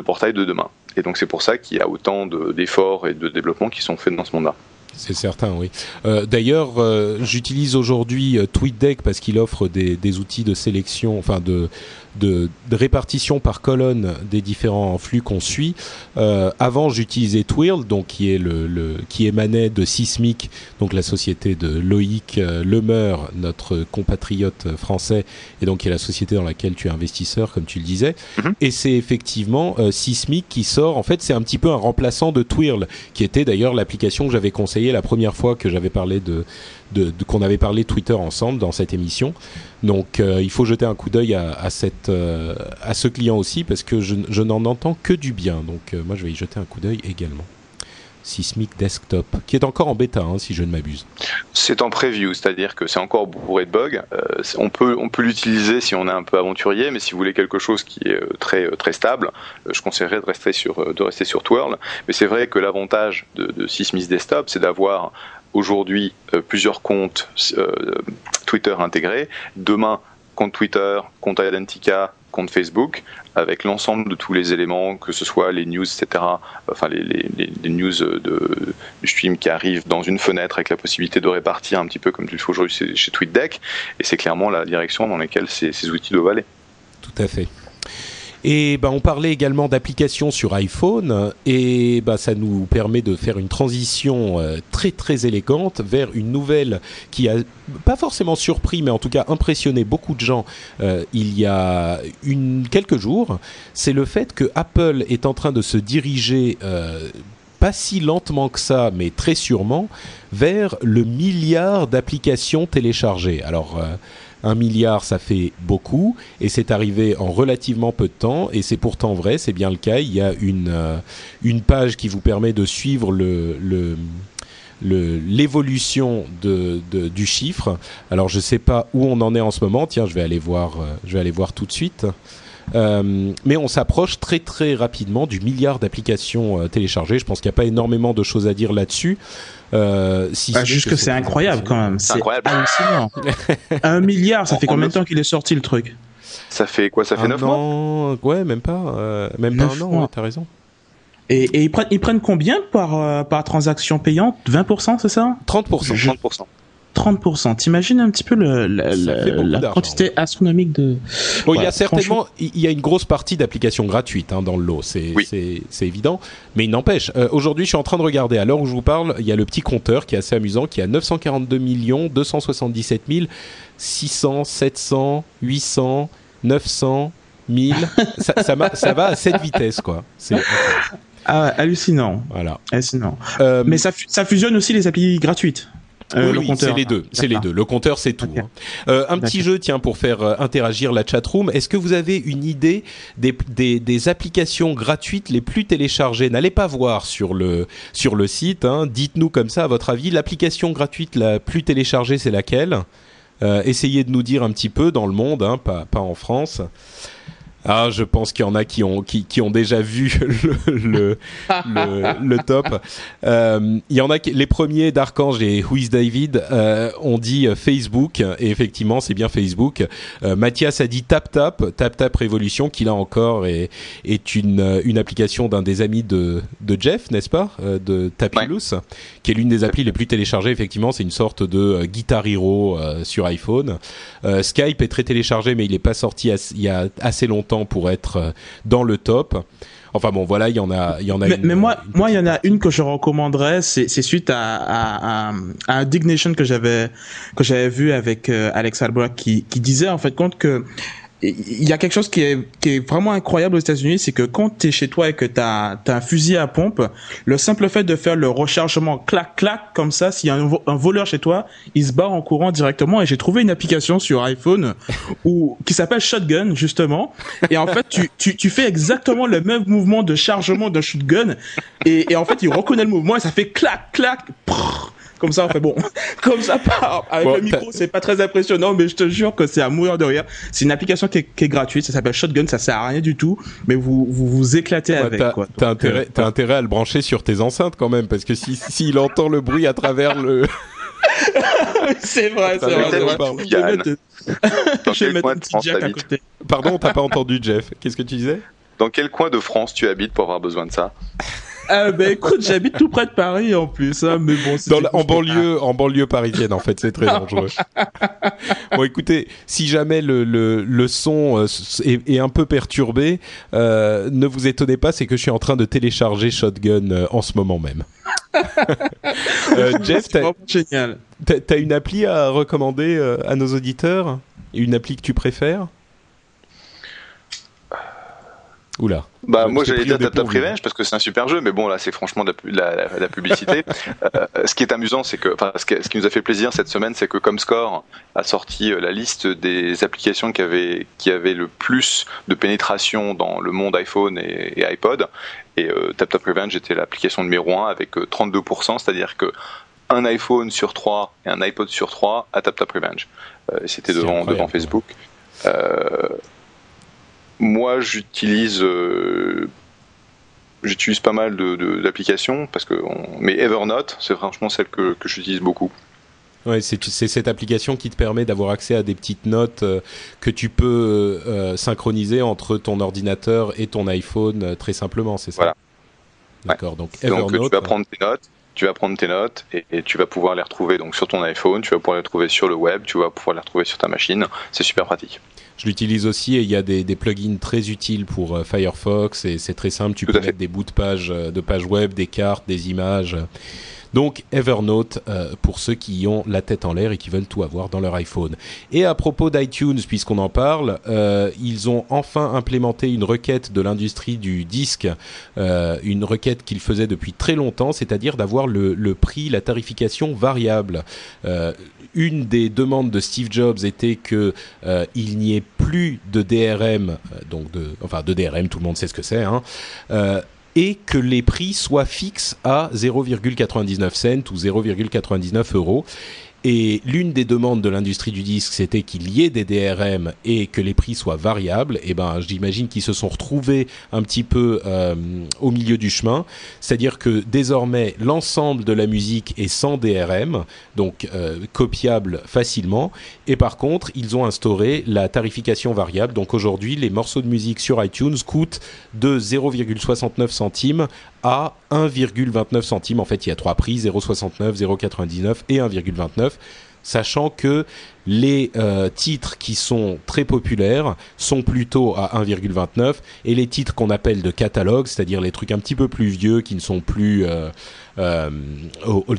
portail de demain. Et donc c'est pour ça qu'il y a autant d'efforts et de développement qui sont faits dans ce monde-là. C'est certain, oui. Euh, d'ailleurs, euh, j'utilise aujourd'hui euh, TweetDeck parce qu'il offre des, outils de sélection, enfin de, de, répartition par colonne des différents flux qu'on suit. Euh, avant, j'utilisais Twirl, donc qui est le, qui émanait de Sismic, donc la société de Loïc euh, Lemeur, notre compatriote français, et donc qui est la société dans laquelle tu es investisseur, comme tu le disais. Mhm. Et c'est effectivement euh, Sismic qui sort. En fait, c'est un petit peu un remplaçant de Twirl, qui était d'ailleurs l'application que j'avais conseillée la première fois que j'avais parlé de de, qu'on avait parlé Twitter ensemble dans cette émission. Donc euh, il faut jeter un coup d'œil à, à, euh, à ce client aussi parce que je, je n'en entends que du bien. Donc euh, moi je vais y jeter un coup d'œil également. Sismic Desktop, qui est encore en bêta, hein, si je ne m'abuse. C'est en preview, c'est-à-dire que c'est encore bourré de bugs. on peut, on peut l'utiliser si on est un peu aventurier, mais si vous voulez quelque chose qui est très, très stable, je conseillerais de rester sur, de rester sur Twirl. Mais c'est vrai que l'avantage de, de Sismic Desktop, c'est d'avoir aujourd'hui euh, plusieurs comptes euh, Twitter intégrés. Demain, compte Twitter, compte Identica, compte Facebook, avec l'ensemble de tous les éléments, que ce soit les news, etc., enfin les, news de, du stream qui arrivent dans une fenêtre avec la possibilité de répartir un petit peu comme tu le fais aujourd'hui chez TweetDeck, et c'est clairement la direction dans laquelle ces outils doivent aller. Tout à fait. Et ben, on parlait également d'applications sur iPhone et ben, ça nous permet de faire une transition euh, très très élégante vers une nouvelle qui a pas forcément surpris mais en tout cas impressionné beaucoup de gens euh, il y a une, quelques jours. C'est le fait que Apple est en train de se diriger euh, pas si lentement que ça, mais très sûrement, vers le milliard d'applications téléchargées. Alors, un milliard, ça fait beaucoup, et c'est arrivé en relativement peu de temps, et c'est pourtant vrai, c'est bien le cas. Il y a une, euh, page qui vous permet de suivre l'évolution du chiffre. Alors je sais pas où on en est en ce moment. Tiens, je vais aller voir. Euh, je vais aller voir tout de suite. Euh, mais on s'approche très très rapidement du milliard d'applications téléchargées. Je pense qu'il n'y a pas énormément de choses à dire là-dessus. Euh, si bah, juste que c'est incroyable quand même. C'est hallucinant. [laughs] un milliard, ça fait combien de temps qu'il est sorti le truc? Ça fait quoi? Ça fait 9 mois? Ouais, même pas. Euh, même pas un an, t'as raison. Et, et, ils, prennent, ils prennent combien par, euh, par transaction payante? 20%, c'est ça? 30%. 30%. 30%. T'imagines un petit peu le, la quantité astronomique de. Bon, il y a certainement, il y a une grosse partie d'applications gratuites hein, dans le lot, c'est c'est évident. Mais il n'empêche, euh, aujourd'hui, je suis en train de regarder. À l'heure où je vous parle, il y a le petit compteur qui est assez amusant, qui a 942 millions 277 600, 700, 800, 900, 1000. ça, ça, ça, va à cette vitesse, quoi. [laughs] Ah, hallucinant. Voilà. Hallucinant. Euh, Mais ça, ça fusionne aussi les applis gratuites. Euh, oui, c'est les deux. C'est les deux. Le compteur, c'est tout. Hein. Euh, un petit jeu, tiens, pour faire euh, interagir la chatroom. Est-ce que vous avez une idée des, des, des, applications gratuites les plus téléchargées? N'allez pas voir sur le sur le site. Hein. Dites-nous comme ça, à votre avis, l'application gratuite la plus téléchargée, c'est laquelle? Essayez de nous dire un petit peu dans le monde, hein, pas pas en France. Ah, je pense qu'il y en a qui ont qui, qui ont déjà vu [laughs] le le, le, top. Euh, il y en a qui, les premiers d'Archange et Who is David euh, ont dit Facebook et effectivement c'est bien Facebook. Euh, Mathias a dit Tap Tap Tap Tap Révolution qui là encore est est une une application d'un des amis de de Jeff n'est-ce pas euh, de Tapilus qui est l'une des applis les plus téléchargées effectivement c'est une sorte de euh, Guitar Hero sur iPhone. Skype est très téléchargé mais il n'est pas sorti il y a assez longtemps pour être euh, dans le top. Enfin bon, voilà, il y en a, il y en a. Mais, mais moi, moi, il y en a une que je recommanderais. C'est, suite à, à, à, à Dignation que j'avais que j'avais vu avec euh, Alex Albrecht qui, qui disait en fait compte que il y a quelque chose qui est, qui est vraiment incroyable aux États-Unis, c'est que quand tu es chez toi et que tu as, un fusil à pompe, le simple fait de faire le rechargement clac-clac comme ça, s'il y a un, voleur chez toi, il se barre en courant directement. Et j'ai trouvé une application sur iPhone [laughs] où, qui s'appelle Shotgun, justement. Et en fait, tu, tu, tu fais exactement le même mouvement de chargement d'un shotgun. Et, et en fait, il reconnaît le mouvement et ça fait clac-clac. Comme ça, fait bon, [laughs] comme ça, avec le micro, c'est pas très impressionnant, mais je te jure que c'est à mourir de rire. C'est une application qui est, qui est, gratuite, ça s'appelle Shotgun, ça sert à rien du tout, mais vous vous, vous éclatez avec. T'as, quoi. T'as intérêt, euh, intérêt à le brancher sur tes enceintes quand même, parce que si s'il entend le bruit à travers le. [laughs] c'est vrai, c'est vrai. C'est vrai. Je vais mettre, je vais mettre un petit jack à côté. Pardon, t'as pas entendu Jeff. Qu'est-ce que tu disais? Dans quel coin de France tu habites pour avoir besoin de ça? Ah ben écoute, j'habite tout près de Paris en plus, hein, mais bon. Dans en banlieue, en banlieue parisienne en fait, c'est très [laughs] dangereux. bon, écoutez, si jamais le le, le son euh, est, est, un peu perturbé, euh, ne vous étonnez pas, c'est que je suis en train de télécharger Shotgun euh, en ce moment même. [laughs] euh, Jeff, t'as une appli à recommander euh, à nos auditeurs? Une appli que tu préfères? Oula. Bah moi j'allais dire Tap Revenge parce que c'est un super jeu, mais bon là c'est franchement de la, la, la publicité. [laughs] euh, ce qui est amusant, c'est que, enfin ce, ce, qui nous a fait plaisir cette semaine, c'est que Comscore a sorti euh, la liste des applications qui avaient qui avaient le plus de pénétration dans le monde iPhone et, et iPod, et euh, Tap Tap Revenge était l'application numéro 1 avec 32%, euh, c'est-à-dire que un iPhone sur 3 et un iPod sur 3 à Tap Tap Revenge. Euh, C'était devant devant Facebook. Euh, moi, j'utilise euh, j'utilise pas mal d'applications de, parce que on... mais Evernote, c'est franchement celle que, que j'utilise beaucoup. Ouais, c'est cette application qui te permet d'avoir accès à des petites notes euh, que tu peux euh, synchroniser entre ton ordinateur et ton iPhone euh, très simplement, c'est ça? Voilà. D'accord. Donc, Evernote, donc tu vas prendre tes notes, tu vas prendre tes notes et, et, tu vas pouvoir les retrouver donc sur ton iPhone, tu vas pouvoir les retrouver sur le web, tu vas pouvoir les retrouver sur ta machine. C'est super pratique. Je l'utilise aussi et il y a des, des, plugins très utiles pour euh, Firefox et c'est très simple. Tu Tout peux mettre des bouts de page, de page web, des cartes, des images. Donc Evernote euh, pour ceux qui ont la tête en l'air et qui veulent tout avoir dans leur iPhone. Et à propos d'iTunes, puisqu'on en parle, euh, ils ont enfin implémenté une requête de l'industrie du disque, euh, une requête qu'ils faisaient depuis très longtemps, c'est-à-dire d'avoir le, prix, la tarification variable. Une des demandes de Steve Jobs était que il n'y ait plus de DRM, donc enfin de DRM, tout le monde sait ce que c'est, hein, et que les prix soient fixes à 0,99 cents ou 0,99 euros. Et l'une des demandes de l'industrie du disque, c'était qu'il y ait des DRM et que les prix soient variables. Et ben, j'imagine qu'ils se sont retrouvés un petit peu euh, au milieu du chemin. C'est-à-dire que désormais, l'ensemble de la musique est sans DRM, donc euh, copiable facilement. Et par contre, ils ont instauré la tarification variable. Donc aujourd'hui, les morceaux de musique sur iTunes coûtent de 0,69 centimes à 1,29 centimes. En fait, il y a trois prix 0,69, 0,99 et 1,29 sachant que les euh, titres qui sont très populaires sont plutôt à 1,29 et les titres qu'on appelle de catalogue, c'est-à-dire les trucs un petit peu plus vieux qui ne sont plus euh, euh,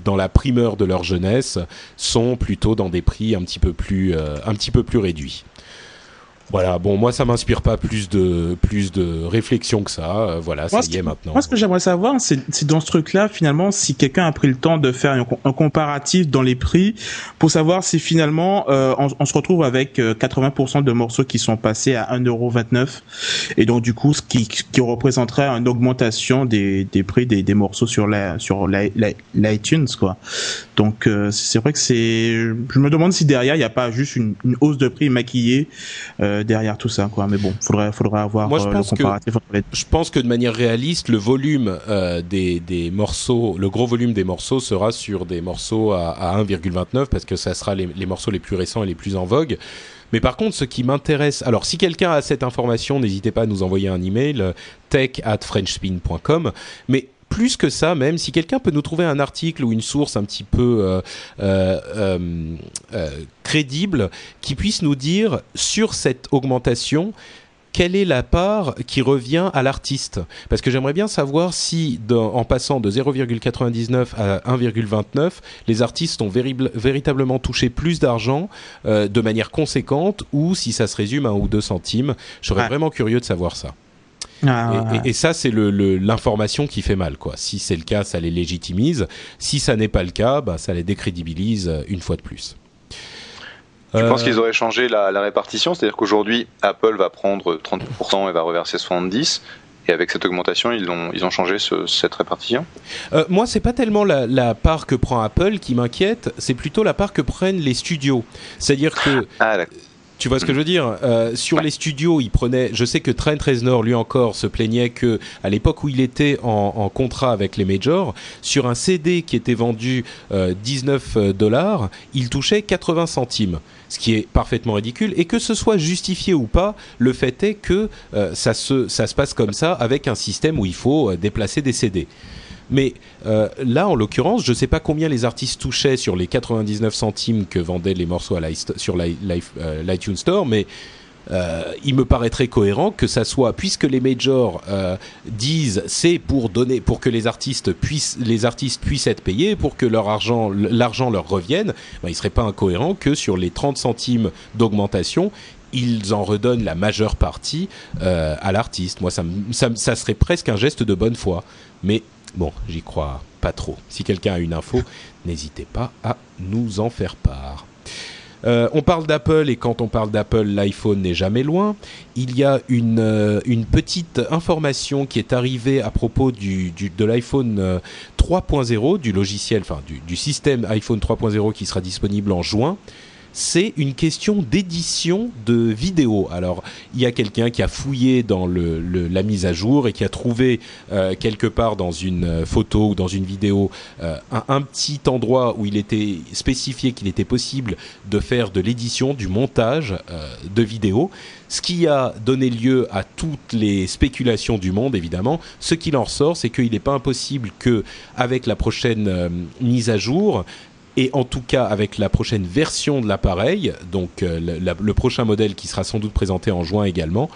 dans la primeur de leur jeunesse, sont plutôt dans des prix un petit peu plus, un petit peu plus réduits. Voilà, bon, moi ça m'inspire pas plus de plus de réflexion que ça. Euh, voilà, moi, ça y est maintenant. Moi, ce que j'aimerais savoir, c'est dans ce truc-là, finalement, si quelqu'un a pris le temps de faire un, un, comparatif dans les prix pour savoir si finalement euh, on, on, se retrouve avec 80% de morceaux qui sont passés à 1,29€ et donc du coup, ce qui, qui représenterait une augmentation des, des prix des, des morceaux sur la sur l'iTunes, quoi. Donc euh, c'est vrai que c'est, je me demande si derrière il n'y a pas juste une, une hausse de prix maquillée. Euh, derrière tout ça, quoi. Mais bon, faudrait, faudrait avoir Moi, je pense le comparatif. Que, je pense que de manière réaliste, le volume des, des morceaux, le gros volume des morceaux sera sur des morceaux à, à 1,29 parce que ça sera les, les morceaux les plus récents et les plus en vogue. Mais par contre, ce qui m'intéresse, alors si quelqu'un a cette information, n'hésitez pas à nous envoyer un email tech at frenchspin.com. Mais plus que ça, même si quelqu'un peut nous trouver un article ou une source un petit peu euh, euh, euh, crédible qui puisse nous dire sur cette augmentation quelle est la part qui revient à l'artiste Parce que j'aimerais bien savoir si, en passant de 0,99 à 1,29, les artistes ont véritablement touché plus d'argent euh, de manière conséquente ou si ça se résume à 1 ou 2 centimes. Je serais vraiment curieux de savoir ça. Ah, et, ça, c'est l'information qui fait mal. Quoi. Si c'est le cas, ça les légitimise. Si ça n'est pas le cas, bah, ça les décrédibilise une fois de plus. Je pense qu'ils auraient changé la, répartition? C'est-à-dire qu'aujourd'hui, Apple va prendre 30% et va reverser 70%. Et avec cette augmentation, ils ont, ils ont changé cette répartition? Euh, Moi, c'est pas tellement la, part que prend Apple qui m'inquiète, c'est plutôt la part que prennent les studios. C'est-à-dire que ah, tu vois ce que je veux dire? Euh, Sur les studios, il prenait. Je sais que Trent Reznor, lui encore, se plaignait que à l'époque où il était en, contrat avec les majors, sur un CD qui était vendu 19 euh, dollars, il touchait 80 centimes, ce qui est parfaitement ridicule. Et que ce soit justifié ou pas, le fait est que euh, ça se ça se passe comme ça avec un système où il faut déplacer des CD. Mais euh, là, en l'occurrence, je ne sais pas combien les artistes touchaient sur les 99 centimes que vendaient les morceaux sur euh, l'iTunes Store, mais euh, il me paraîtrait cohérent que ça soit, puisque les majors disent c'est pour donner, pour que les artistes puissent, les artistes puissent être payés, pour que leur argent, l'argent leur revienne, ben, il serait pas incohérent que sur les 30 centimes d'augmentation, ils en redonnent la majeure partie à l'artiste. Moi, ça, ça, serait presque un geste de bonne foi. Mais Bon, j'y crois pas trop. Si quelqu'un a une info, n'hésitez pas à nous en faire part. Euh, on parle d'Apple et quand on parle d'Apple, l'iPhone n'est jamais loin. Il y a une, euh, petite information qui est arrivée à propos du, de l'iPhone 3.0, euh, du logiciel, enfin du, du système iPhone 3.0 qui sera disponible en juin c'est une question d'édition de vidéo. Alors, il y a quelqu'un qui a fouillé dans la mise à jour et qui a trouvé euh, quelque part dans une euh, photo ou dans une vidéo euh, un, petit endroit où il était spécifié qu'il était possible de faire de l'édition, du montage de vidéos ce qui a donné lieu à toutes les spéculations du monde, évidemment. Ce qu'il en ressort, c'est qu'il n'est pas impossible que, avec la prochaine mise à jour, et en tout cas avec la prochaine version de l'appareil, donc euh, le, prochain modèle qui sera sans doute présenté en juin également,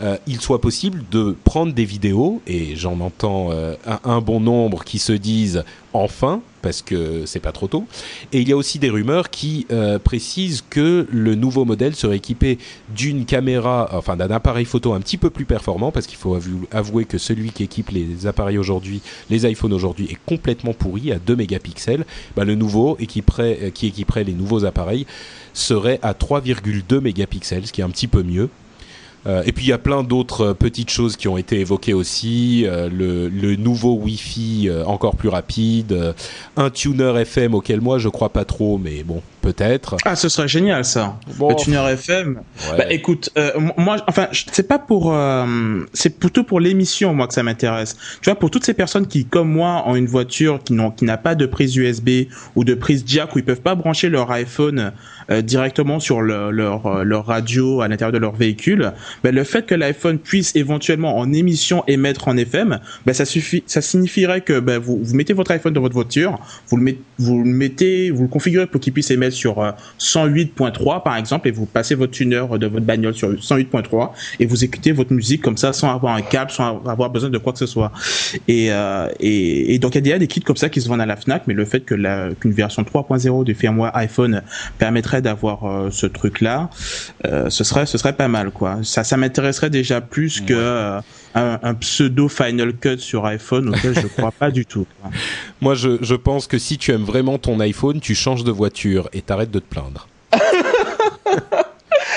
euh, il soit possible de prendre des vidéos, et j'en entends euh, un, bon nombre qui se disent enfin, parce que c'est pas trop tôt. Et il y a aussi des rumeurs qui euh, précisent que le nouveau modèle serait équipé d'une caméra, enfin d'un appareil photo un petit peu plus performant, parce qu'il faut avouer que celui qui équipe les appareils aujourd'hui, les iPhones aujourd'hui, est complètement pourri à 2 mégapixels. Bah, le nouveau euh, qui équiperait les nouveaux appareils serait à 3,2 mégapixels, ce qui est un petit peu mieux. Euh, et puis il y a plein d'autres euh, petites choses qui ont été évoquées aussi. Euh, le, le, nouveau Wi-Fi encore plus rapide, un tuner FM auquel moi je crois pas trop, mais bon, peut-être. Ah, ce serait génial ça. Le tuner FM. Bah écoute, moi, enfin, c'est pas pour, c'est plutôt pour l'émission moi que ça m'intéresse. Tu vois, pour toutes ces personnes qui, comme moi, ont une voiture qui n'ont, qui n'a pas de prise USB ou de prise jack où ils peuvent pas brancher leur iPhone directement sur leur leur radio à l'intérieur de leur véhicule ben, le fait que l'iPhone puisse éventuellement en émission émettre en FM, ben, ça suffit, ça signifierait que ben, vous, vous mettez votre iPhone dans votre voiture, vous le, mettez, vous le configurez pour qu'il puisse émettre sur 108.3 euh, par exemple, et vous passez votre tuner de votre bagnole sur 108.3 et vous écoutez votre musique comme ça sans avoir un câble, sans avoir besoin de quoi que ce soit. Euh, et, donc il y a des kits comme ça qui se vendent à la Fnac, mais le fait que qu'une version 3.0 du firmware iPhone permettrait d'avoir euh, ce truc là, euh, ce serait ce serait pas mal quoi. Ça ça, m'intéresserait déjà plus que euh, un, pseudo Final Cut sur iPhone auquel je crois pas du tout. [laughs] Moi, je, pense que si tu aimes vraiment ton iPhone, tu changes de voiture et t'arrêtes de te plaindre. [laughs]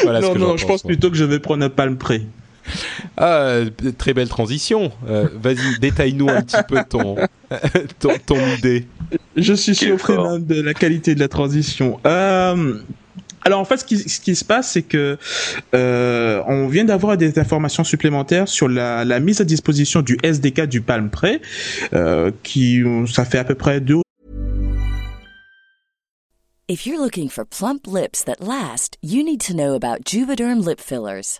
non, non, je pense plutôt que je vais prendre un Palm Pre. [laughs] Ah, très belle transition. Euh, vas-y, détaille-nous un petit peu ton, [laughs] ton, idée. Je suis surpris même de la qualité de la transition. Euh, Alors en fait, ce qui, ce qui se passe, c'est que euh, on vient d'avoir des informations supplémentaires sur la, la, mise à disposition du SDK du Palm Pre, euh, qui ça fait à peu près deux. If you're looking for plump lips that last, you need to know about Juvederm lip fillers.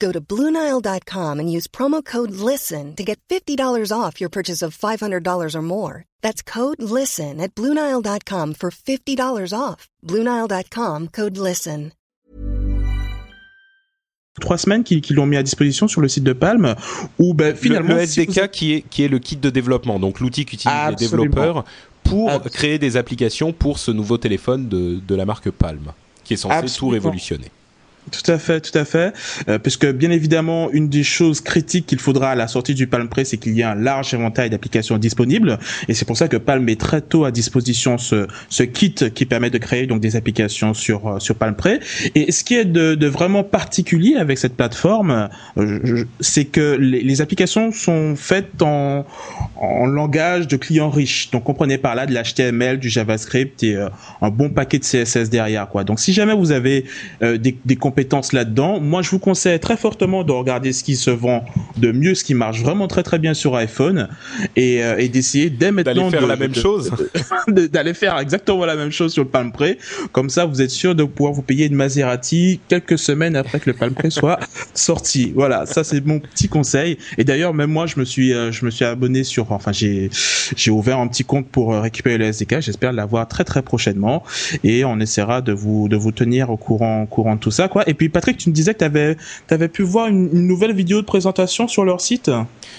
Go to Bluenile.com and use promo code LISTEN to get $50 off your purchase of $500 or more. That's code LISTEN at Bluenile.com for $50 off. Bluenile.com code LISTEN. Trois semaines qu'ils l'ont mis à disposition sur le site de Palm, où ben, finalement. Le, le SDK si vous... qui, est, qui est le kit de développement, donc l'outil qu'utilisent les développeurs pour Absolument. créer des applications pour ce nouveau téléphone de, de la marque Palm, qui est censé Absolument. tout révolutionner. Tout à fait, tout à fait. Euh, parce que bien évidemment, une des choses critiques qu'il faudra à la sortie du Palm Pre, c'est qu'il y a un large éventail d'applications disponibles. Et c'est pour ça que Palm met très tôt à disposition ce, ce kit qui permet de créer donc des applications sur sur Palm Pre. Et ce qui est de, de vraiment particulier avec cette plateforme, euh, c'est que les, les, applications sont faites en, en langage de client riche. Donc comprenez par là de l'HTML, du JavaScript et euh, un bon paquet de CSS derrière quoi. Donc si jamais vous avez des, des compétences là-dedans. Moi, je vous conseille très fortement de regarder ce qui se vend de mieux, ce qui marche vraiment très très bien sur iPhone, et, euh, et d'essayer dès maintenant d'aller faire de, la même de, chose, [laughs] d'aller faire exactement la même chose sur le Palm Pre. Comme ça, vous êtes sûr de pouvoir vous payer une Maserati quelques semaines après que le Palm Pre [laughs] soit sorti. Voilà, ça c'est mon petit conseil. Et d'ailleurs, même moi, je me suis euh, je me suis abonné sur, enfin j'ai j'ai ouvert un petit compte pour euh, récupérer le SDK. J'espère l'avoir très très prochainement, et on essaiera de vous de vous tenir au courant au courant de tout ça, quoi. Et puis Patrick, tu me disais que tu avais, pu voir une, nouvelle vidéo de présentation sur leur site.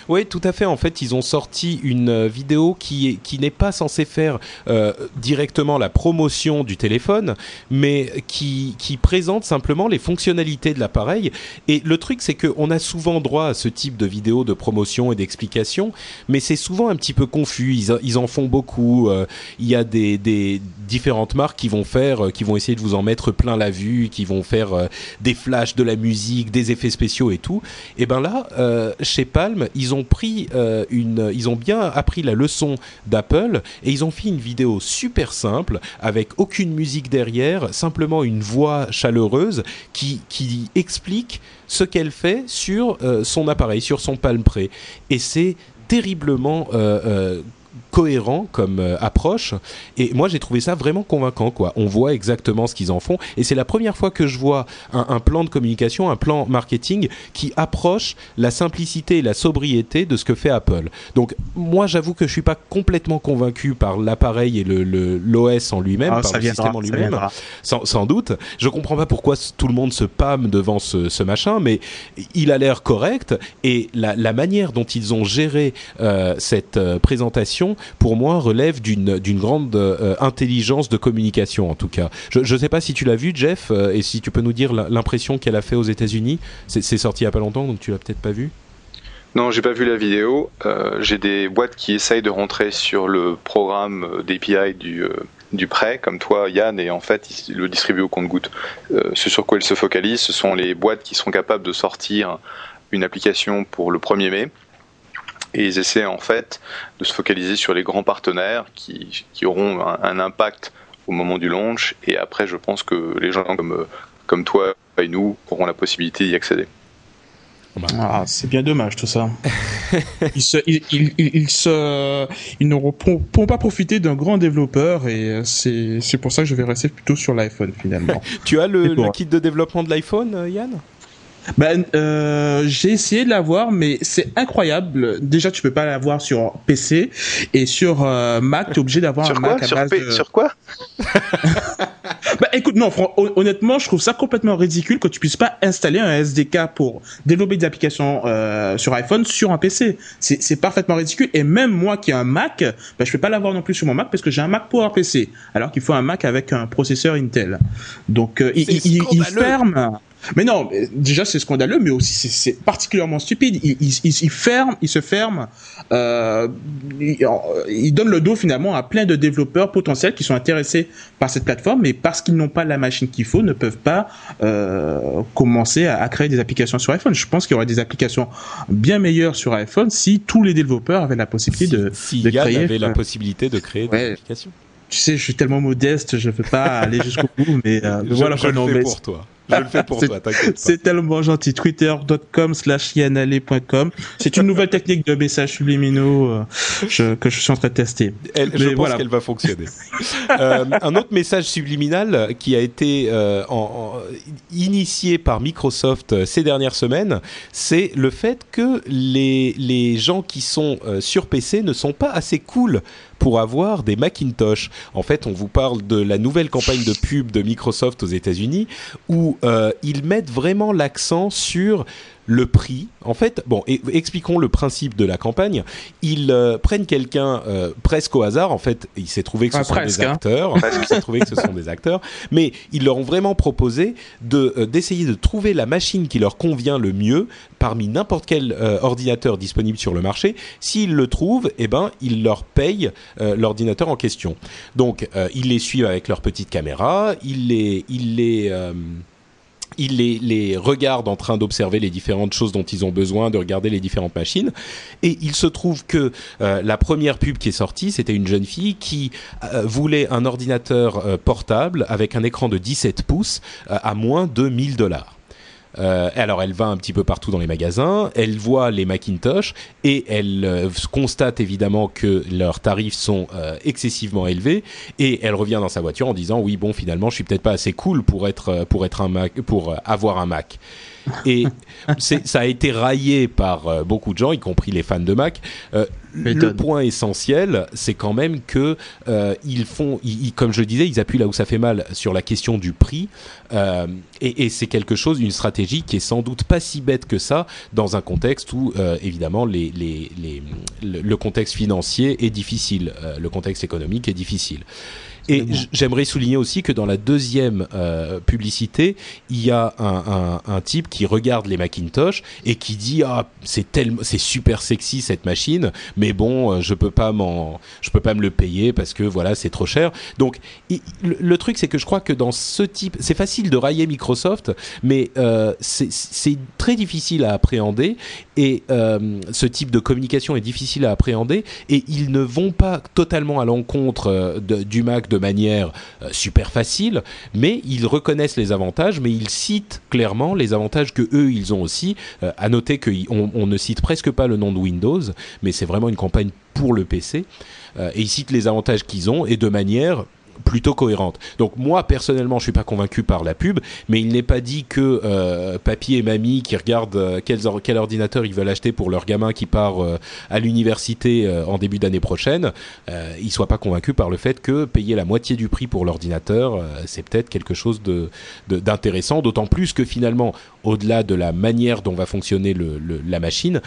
Oui, tout à fait. En fait, ils ont sorti une vidéo qui, qui n'est pas censée faire euh, directement la promotion du téléphone, mais qui, qui présente simplement les fonctionnalités de l'appareil. Et le truc, c'est qu'on a souvent droit à ce type de vidéo de promotion et d'explication, mais c'est souvent un petit peu confus. Ils, ils en font beaucoup. Euh, il y a des, des, différentes marques qui vont faire, euh, qui vont essayer de vous en mettre plein la vue, qui vont faire euh, des flashs, de la musique, des effets spéciaux et tout. Et ben là, euh, chez Palm, ils ont pris une, ils ont bien appris la leçon d'Apple et ils ont fait une vidéo super simple avec aucune musique derrière, simplement une voix chaleureuse qui qui explique ce qu'elle fait sur son appareil, sur son Palm Pre. Et c'est terriblement cohérent comme euh, approche. Et moi j'ai trouvé ça vraiment convaincant quoi. On voit exactement ce qu'ils en font. Et c'est la première fois que je vois un, un, plan de communication un plan marketing qui approche la simplicité et la sobriété de ce que fait Apple. Donc moi j'avoue que je suis pas complètement convaincu par l'appareil et le l'OS en lui-même ah, par le viendra, système en lui-même. sans, sans, doute. Je comprends pas pourquoi tout le monde se pâme devant ce, ce machin mais il a l'air correct et la, la, manière dont ils ont géré euh, cette euh, pour moi, relève d'une grande euh, intelligence de communication, en tout cas. Je ne sais pas si tu l'as vu, Jeff, euh, et si tu peux nous dire l'impression qu'elle a fait aux États-Unis. C'est sorti il y a pas longtemps, donc tu l'as peut-être pas vu. Non, j'ai pas vu la vidéo. Euh, j'ai des boîtes qui essayent de rentrer sur le programme d'API du, du prêt, comme toi, Yann, et en fait, ils le distribuent au compte-goutte. Ce sur quoi ils se focalisent, ce sont les boîtes qui seront capables de sortir une application pour le 1er mai Et ils essaient en fait de se focaliser sur les grands partenaires qui, qui auront un, impact au moment du launch. Et après, je pense que les gens comme, comme toi et nous auront la possibilité d'y accéder. Ah, c'est bien dommage tout ça. [laughs] ils, se, ils, ils, ils, se, ils ne pourront pas profiter d'un grand développeur et c'est, c'est pour ça que je vais rester plutôt sur l'iPhone finalement. [laughs] tu as le, le kit de développement de l'iPhone, euh, Yann? Ben, euh, j'ai essayé de l'avoir, mais c'est incroyable. Déjà, tu peux pas l'avoir sur PC et sur euh, Mac, tu es obligé d'avoir un Mac à sur base de... Sur quoi [laughs] Bah écoute, non, honnêtement, je trouve ça complètement ridicule que tu puisses pas installer un SDK pour développer des applications euh, sur iPhone sur un PC. C'est parfaitement ridicule. Et même moi qui ai un Mac, bah, je peux pas l'avoir non plus sur mon Mac parce que j'ai un Mac pour un PC, alors qu'il faut un Mac avec un processeur Intel. Donc euh, il, il, il ferme. Mais non, déjà c'est scandaleux, mais aussi c'est particulièrement stupide. Il, il, il, ferme, il se ferme, euh, il, donne le dos finalement à plein de développeurs potentiels qui sont intéressés par cette plateforme, mais parce qu'ils n'ont pas la machine qu'il faut, ne peuvent pas euh, commencer à, créer des applications sur iPhone. Je pense qu'il y aurait des applications bien meilleures sur iPhone si tous les développeurs avaient la possibilité de, si de créer. avait la possibilité de créer des applications. Tu sais, je suis tellement modeste, je ne peux pas aller jusqu'au bout, mais, euh, je, voilà. Je le fais pour toi. Je le fais pour toi, t'inquiète C'est tellement gentil. Twitter.com slash yanale.com. C'est une nouvelle technique de messages subliminaux euh, je, que je suis en train de tester. Elle, je pense voilà. qu'elle va fonctionner. euh, un autre message subliminal qui a été euh, en, en, initié par Microsoft ces dernières semaines, c'est le fait que les, les gens qui sont sur PC ne sont pas assez cool pour avoir des Macintosh. En fait, on vous parle de la nouvelle campagne de pub de Microsoft aux États-Unis où euh, ils mettent vraiment l'accent sur le prix. En fait, bon, et, expliquons le principe de la campagne. Ils euh, prennent quelqu'un euh, presque au hasard. En fait, il s'est trouvé que ce ah, sont presque, des acteurs. Hein. il s'est trouvé que ce sont des acteurs. Mais ils leur ont vraiment proposé de euh, d'essayer de trouver la machine qui leur convient le mieux parmi n'importe quel ordinateur disponible sur le marché. S'ils le trouvent, eh ben, ils leur payent l'ordinateur en question. Donc, ils les suivent avec leur petite caméra. Ils les, ils les ils les, les regardent en train d'observer les différentes choses dont ils ont besoin, de regarder les différentes machines. Et il se trouve que euh, la première pub qui est sortie, c'était une jeune fille qui euh, voulait un ordinateur euh, portable avec un écran de 17 pouces à moins de 1000 dollars. Euh, alors elle va un petit peu partout dans les magasins, elle voit les Macintosh et elle euh, constate évidemment que leurs tarifs sont euh, excessivement élevés et elle revient dans sa voiture en disant oui bon finalement je suis peut-être pas assez cool pour être pour être un Mac pour avoir un Mac. Et ça a été raillé par euh, beaucoup de gens, y compris les fans de Mac. Euh, le point essentiel, c'est quand même que euh, ils font, ils, comme je disais, ils appuient là où ça fait mal sur la question du prix, euh, et, et c'est quelque chose, une stratégie qui est sans doute pas si bête que ça dans un contexte où euh, évidemment les, les, les, le, le, contexte financier est difficile, le contexte économique est difficile. Et j'aimerais souligner aussi que dans la deuxième euh, publicité, il y a un, un, un, type qui regarde les Macintosh et qui dit ah c'est tellement c'est super sexy cette machine, mais bon euh, je peux pas m'en je peux pas me le payer parce que voilà c'est trop cher. Donc il, le, le, truc c'est que je crois que dans ce type c'est facile de railler Microsoft, mais euh, c'est très difficile à appréhender et euh, ce type de communication est difficile à appréhender et ils ne vont pas totalement à l'encontre du Mac de manière euh, super facile, mais ils reconnaissent les avantages, mais ils citent clairement les avantages que eux ils ont aussi. Euh, à noter qu'on on ne cite presque pas le nom de Windows, mais c'est vraiment une campagne pour le PC. Euh, et ils citent les avantages qu'ils ont et de manière plutôt cohérente. Donc moi personnellement, je suis pas convaincu par la pub, mais il n'est pas dit que euh, papy et mamie qui regardent euh, quel, ordinateur ils veulent acheter pour leur gamin qui part euh, à l'université en début d'année prochaine, ils soient pas convaincus par le fait que payer la moitié du prix pour l'ordinateur, c'est peut-être quelque chose d'intéressant. D'autant plus que finalement, au-delà de la manière dont va fonctionner la machine,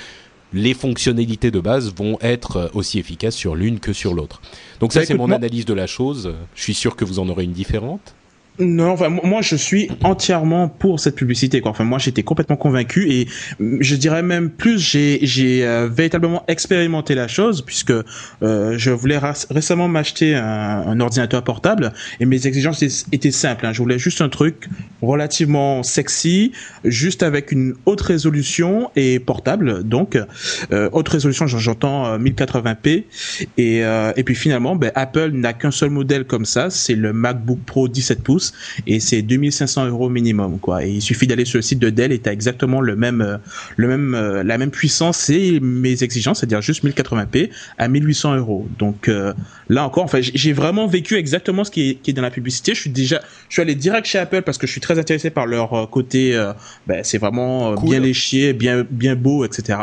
les fonctionnalités de base vont être aussi efficaces sur l'une que sur l'autre. Donc ça, c'est mon analyse de la chose. Je suis sûr que vous en aurez une différente. Non, enfin moi je suis entièrement pour cette publicité. Quoi. Enfin moi j'étais complètement convaincu et je dirais même plus j'ai j'ai euh, véritablement expérimenté la chose puisque euh, je voulais récemment m'acheter un, un, ordinateur portable et mes exigences étaient simples. Hein. Je voulais juste un truc relativement sexy, juste avec une haute résolution et portable. Donc euh, haute résolution j'entends 1080p et et puis finalement ben, Apple n'a qu'un seul modèle comme ça, c'est le MacBook Pro 17 pouces et c'est 2500 euros minimum quoi. Et il suffit d'aller sur le site de Dell et t'as exactement le même, euh, le même, euh, la même puissance et mes exigences, c'est-à-dire juste 1080p à 1800 euros. Donc euh, là encore, enfin j'ai vraiment vécu exactement ce qui est, qui est dans la publicité. Je suis déjà, je suis allé direct chez Apple parce que je suis très intéressé par leur côté, ben, c'est vraiment bien léché, bien bien beau, etc.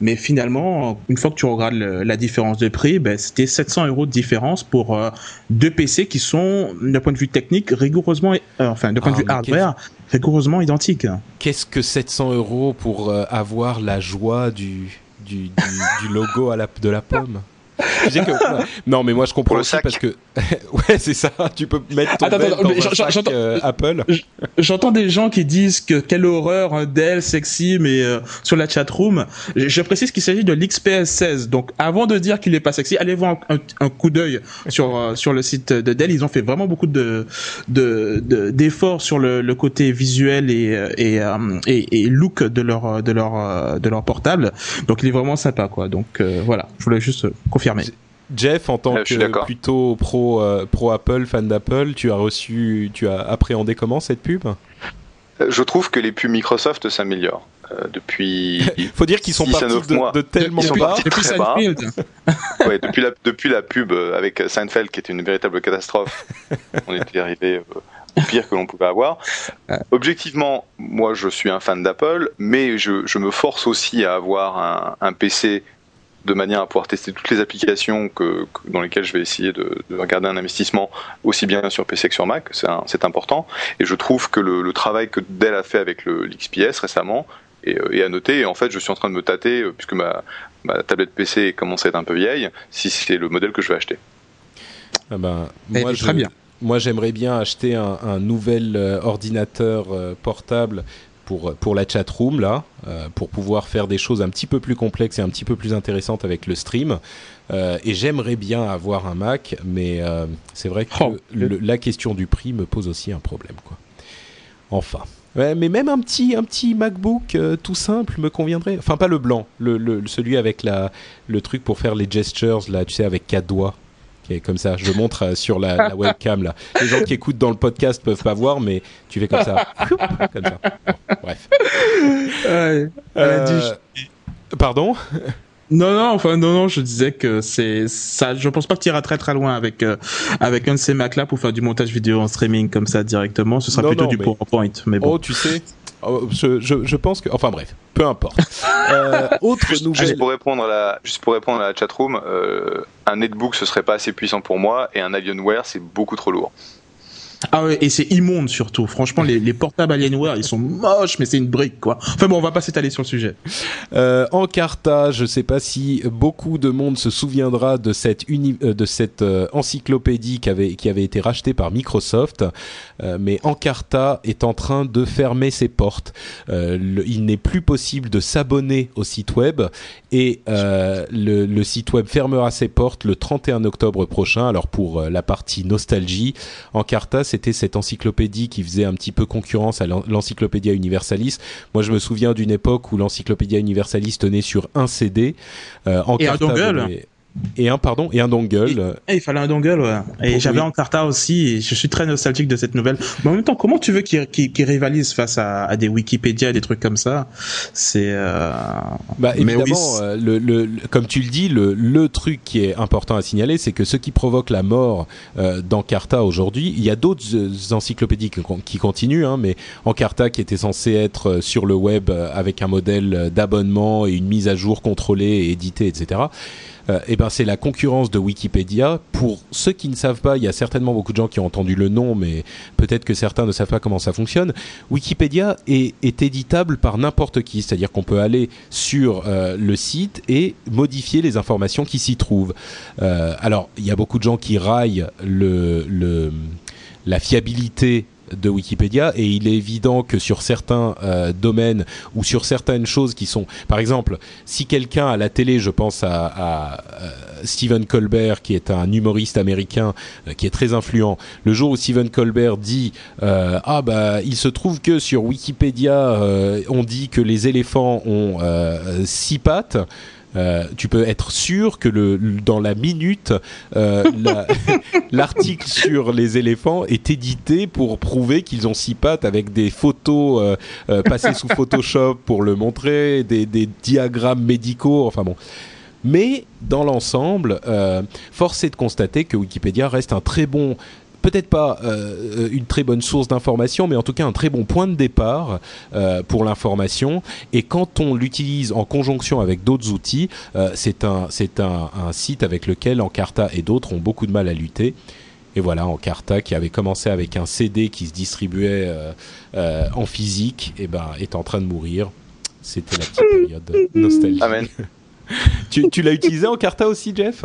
Mais finalement, une fois que tu regardes la différence de prix, ben, c'était 700 euros de différence pour deux PC qui sont d'un point de vue technique rigoureusement, euh, enfin, de point de ah, vue hardware, rigoureusement identique. Qu'est-ce que 700 euros pour euh, avoir la joie du, du, du, logo à la, de la pomme? [laughs] non, mais moi je comprends aussi parce que [laughs] ouais, c'est ça. Tu peux mettre ton attends, dans euh, Apple. J'entends des gens qui disent que quelle horreur un Dell sexy, mais euh, sur la chat room, je, précise qu'il s'agit de l'XPS 16. Donc avant de dire qu'il est pas sexy, allez voir un, coup d'œil sur euh, sur le site de Dell. Ils ont fait vraiment beaucoup de d'efforts de, sur le, le, côté visuel et et, et et, look de leur de leur de leur portable. Donc il est vraiment sympa quoi. Donc voilà, je voulais juste confirmer. Jeff, en tant que plutôt pro, euh, pro Apple, fan d'Apple, tu as reçu, tu as appréhendé comment cette pub? Euh, Je trouve que les pubs Microsoft s'améliorent. Euh, depuis. [laughs] Faut dire qu'ils sont partis de, de, tellement bas. Depuis, [laughs] ouais, depuis, la, depuis la pub avec Seinfeld, qui était une véritable catastrophe, [laughs] on était arrivé au pire que l'on pouvait avoir. Objectivement, moi je suis un fan d'Apple, mais je, je, me force aussi à avoir un, un PC de manière à pouvoir tester toutes les applications que, dans lesquelles je vais essayer de, regarder un investissement aussi bien sur PC que sur Mac, c'est important. Et je trouve que le, travail que Dell a fait avec l'XPS récemment est, est, à noter. Et en fait, je suis en train de me tâter, euh, puisque ma, ma tablette PC commence à être un peu vieille, si c'est le modèle que je vais acheter. Ah ben, moi, très bien. Moi, j'aimerais bien acheter un, nouvel euh, ordinateur euh, portable pour, pour la chat room là, euh, pour pouvoir faire des choses un petit peu plus complexes et un petit peu plus intéressantes avec le stream. Euh, et j'aimerais bien avoir un Mac, mais euh, c'est vrai que oh, la question du prix me pose aussi un problème, quoi. Enfin. Ouais, mais même un petit, un petit MacBook tout simple me conviendrait. Enfin, pas le blanc, le, le, celui avec la, le truc pour faire les gestures, là, tu sais, avec quatre doigts comme ça. Je montre euh, sur la, webcam là. Les gens qui écoutent dans le podcast peuvent pas voir, mais tu fais comme ça. comme ça. bref. Euh, pardon? Non, non, enfin, non, non, je disais que c'est ça. Je pense pas que tu iras très très loin avec euh, avec un de ces Mac là pour faire du montage vidéo en streaming comme ça directement. Ce sera plutôt du PowerPoint. Mais bon. Oh, tu sais, oh, je, je, pense que, enfin bref, peu importe. [laughs] Euh, autre juste, nouvelle. Juste pour répondre à la, juste pour répondre à la chatroom, euh, un netbook ce serait pas assez puissant pour moi et un Alienware c'est beaucoup trop lourd. Ah ouais, et c'est immonde surtout. Franchement, les, les portables Alienware, ils sont moches, mais c'est une brique, quoi. Enfin bon, on va pas s'étaler sur le sujet. Euh, Encarta, je sais pas si beaucoup de monde se souviendra de cette, euh, de cette euh, encyclopédie qui avait, qui avait été rachetée par Microsoft, euh, mais Encarta est en train de fermer ses portes. il n'est plus possible de s'abonner au site web et le, le site web fermera ses portes le 31 octobre prochain. Alors pour la partie nostalgie, Encarta c'était cette encyclopédie qui faisait un petit peu concurrence à l'Encyclopédia Universalis. Moi, je me souviens d'une époque où l'Encyclopédia Universalis tenait sur un CD. Euh, en et un dongle et un pardon et un dongle. Et, il fallait un dongle ouais. Et j'avais en Carta aussi. Et je suis très nostalgique de cette nouvelle. Mais en même temps, comment tu veux qu'il qu rivalise face à, à, des Wikipédia, des trucs comme ça? C'est. Euh... Bah évidemment, euh, le, le, comme tu le dis, le, le truc qui est important à signaler, c'est que ce qui provoque la mort euh, d'Encarta aujourd'hui, il y a d'autres euh, encyclopédies qui, continuent, hein, mais Encarta qui était censé être sur le web avec un modèle d'abonnement et une mise à jour contrôlée et éditée, etc euh, eh ben c'est la concurrence de Wikipédia. Pour ceux qui ne savent pas, il y a certainement beaucoup de gens qui ont entendu le nom, mais peut-être que certains ne savent pas comment ça fonctionne. Wikipédia est, éditable par n'importe qui, c'est-à-dire qu'on peut aller sur euh, le site et modifier les informations qui s'y trouvent. Euh, alors, il y a beaucoup de gens qui raillent le, le la fiabilité de Wikipédia et il est évident que sur certains euh, domaines ou sur certaines choses qui sont, par exemple, si quelqu'un à la télé, je pense à, à, euh, Stephen Colbert qui est un humoriste américain euh, qui est très influent, le jour où Stephen Colbert dit ah bah il se trouve que sur Wikipédia on dit que les éléphants ont six pattes euh, tu peux être sûr que le, dans la minute, euh, [laughs] l'article sur les éléphants est édité pour prouver qu'ils ont six pattes avec des photos euh, passées sous Photoshop pour le montrer, des, des diagrammes médicaux, enfin bon. Mais dans l'ensemble, force est de constater que Wikipédia reste un très bon peut-être pas euh, une très bonne source d'information, mais en tout cas un très bon point de départ euh, pour l'information. Et quand on l'utilise en conjonction avec d'autres outils, euh, c'est un, un, un, site avec lequel Encarta et d'autres ont beaucoup de mal à lutter. Et voilà, Encarta qui avait commencé avec un CD qui se distribuait en physique, et eh ben est en train de mourir. C'était la petite période nostalgique. Amen. [laughs] tu, tu l'as utilisé Encarta aussi, Jeff?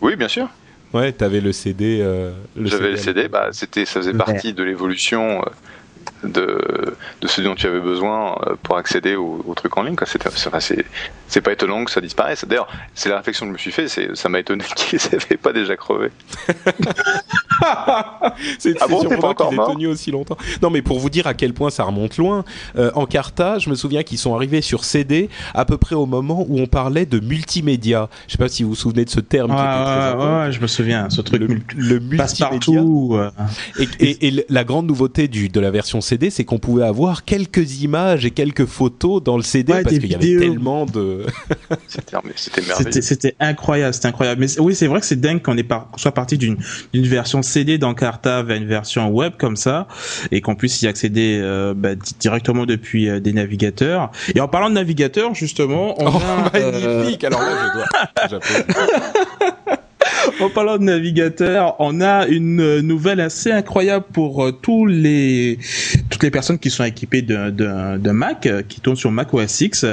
Oui, bien sûr. Ouais, t'avais le CD. Euh, J'avais le CD, bah, c'était, ça faisait partie de l'évolution euh, de, de ce dont tu avais besoin euh, pour accéder au, au truc en ligne. Quoi. C'est, c'est pas étonnant que ça disparaisse. D'ailleurs, c'est la réflexion que je me suis fait, c'est, ça m'a étonné [laughs] qu'ils n'avaient pas déjà crevé. [laughs] c'est ah bon, pas encore mort tenu aussi longtemps. Non, mais pour vous dire à quel point ça remonte loin, euh, en Carta, je me souviens qu'ils sont arrivés sur CD à peu près au moment où on parlait de multimédia. Je sais pas si vous vous souvenez de ce terme. Ouais, ouais, ouais, je me souviens, ce truc. Le, le multimédia. Euh. Et, et, et, la grande nouveauté du, de la version CD, c'est qu'on pouvait avoir quelques images et quelques photos dans le CD ouais, parce qu'il y avait tellement de. [laughs] c'était merveilleux. C'était incroyable, c'était incroyable. Mais oui, c'est vrai que c'est dingue qu'on par, soit parti d'une version CD d'Encarta vers une version web comme ça et qu'on puisse y accéder euh, bah, directement depuis euh, des navigateurs. Et en parlant de navigateurs, justement, on oh, a, magnifique. Euh... Alors là, je dois. [laughs] [laughs] en parlant de navigateur, on a une nouvelle assez incroyable pour euh, tous les toutes les personnes qui sont équipées de, Mac, euh, qui tournent sur Mac OS X.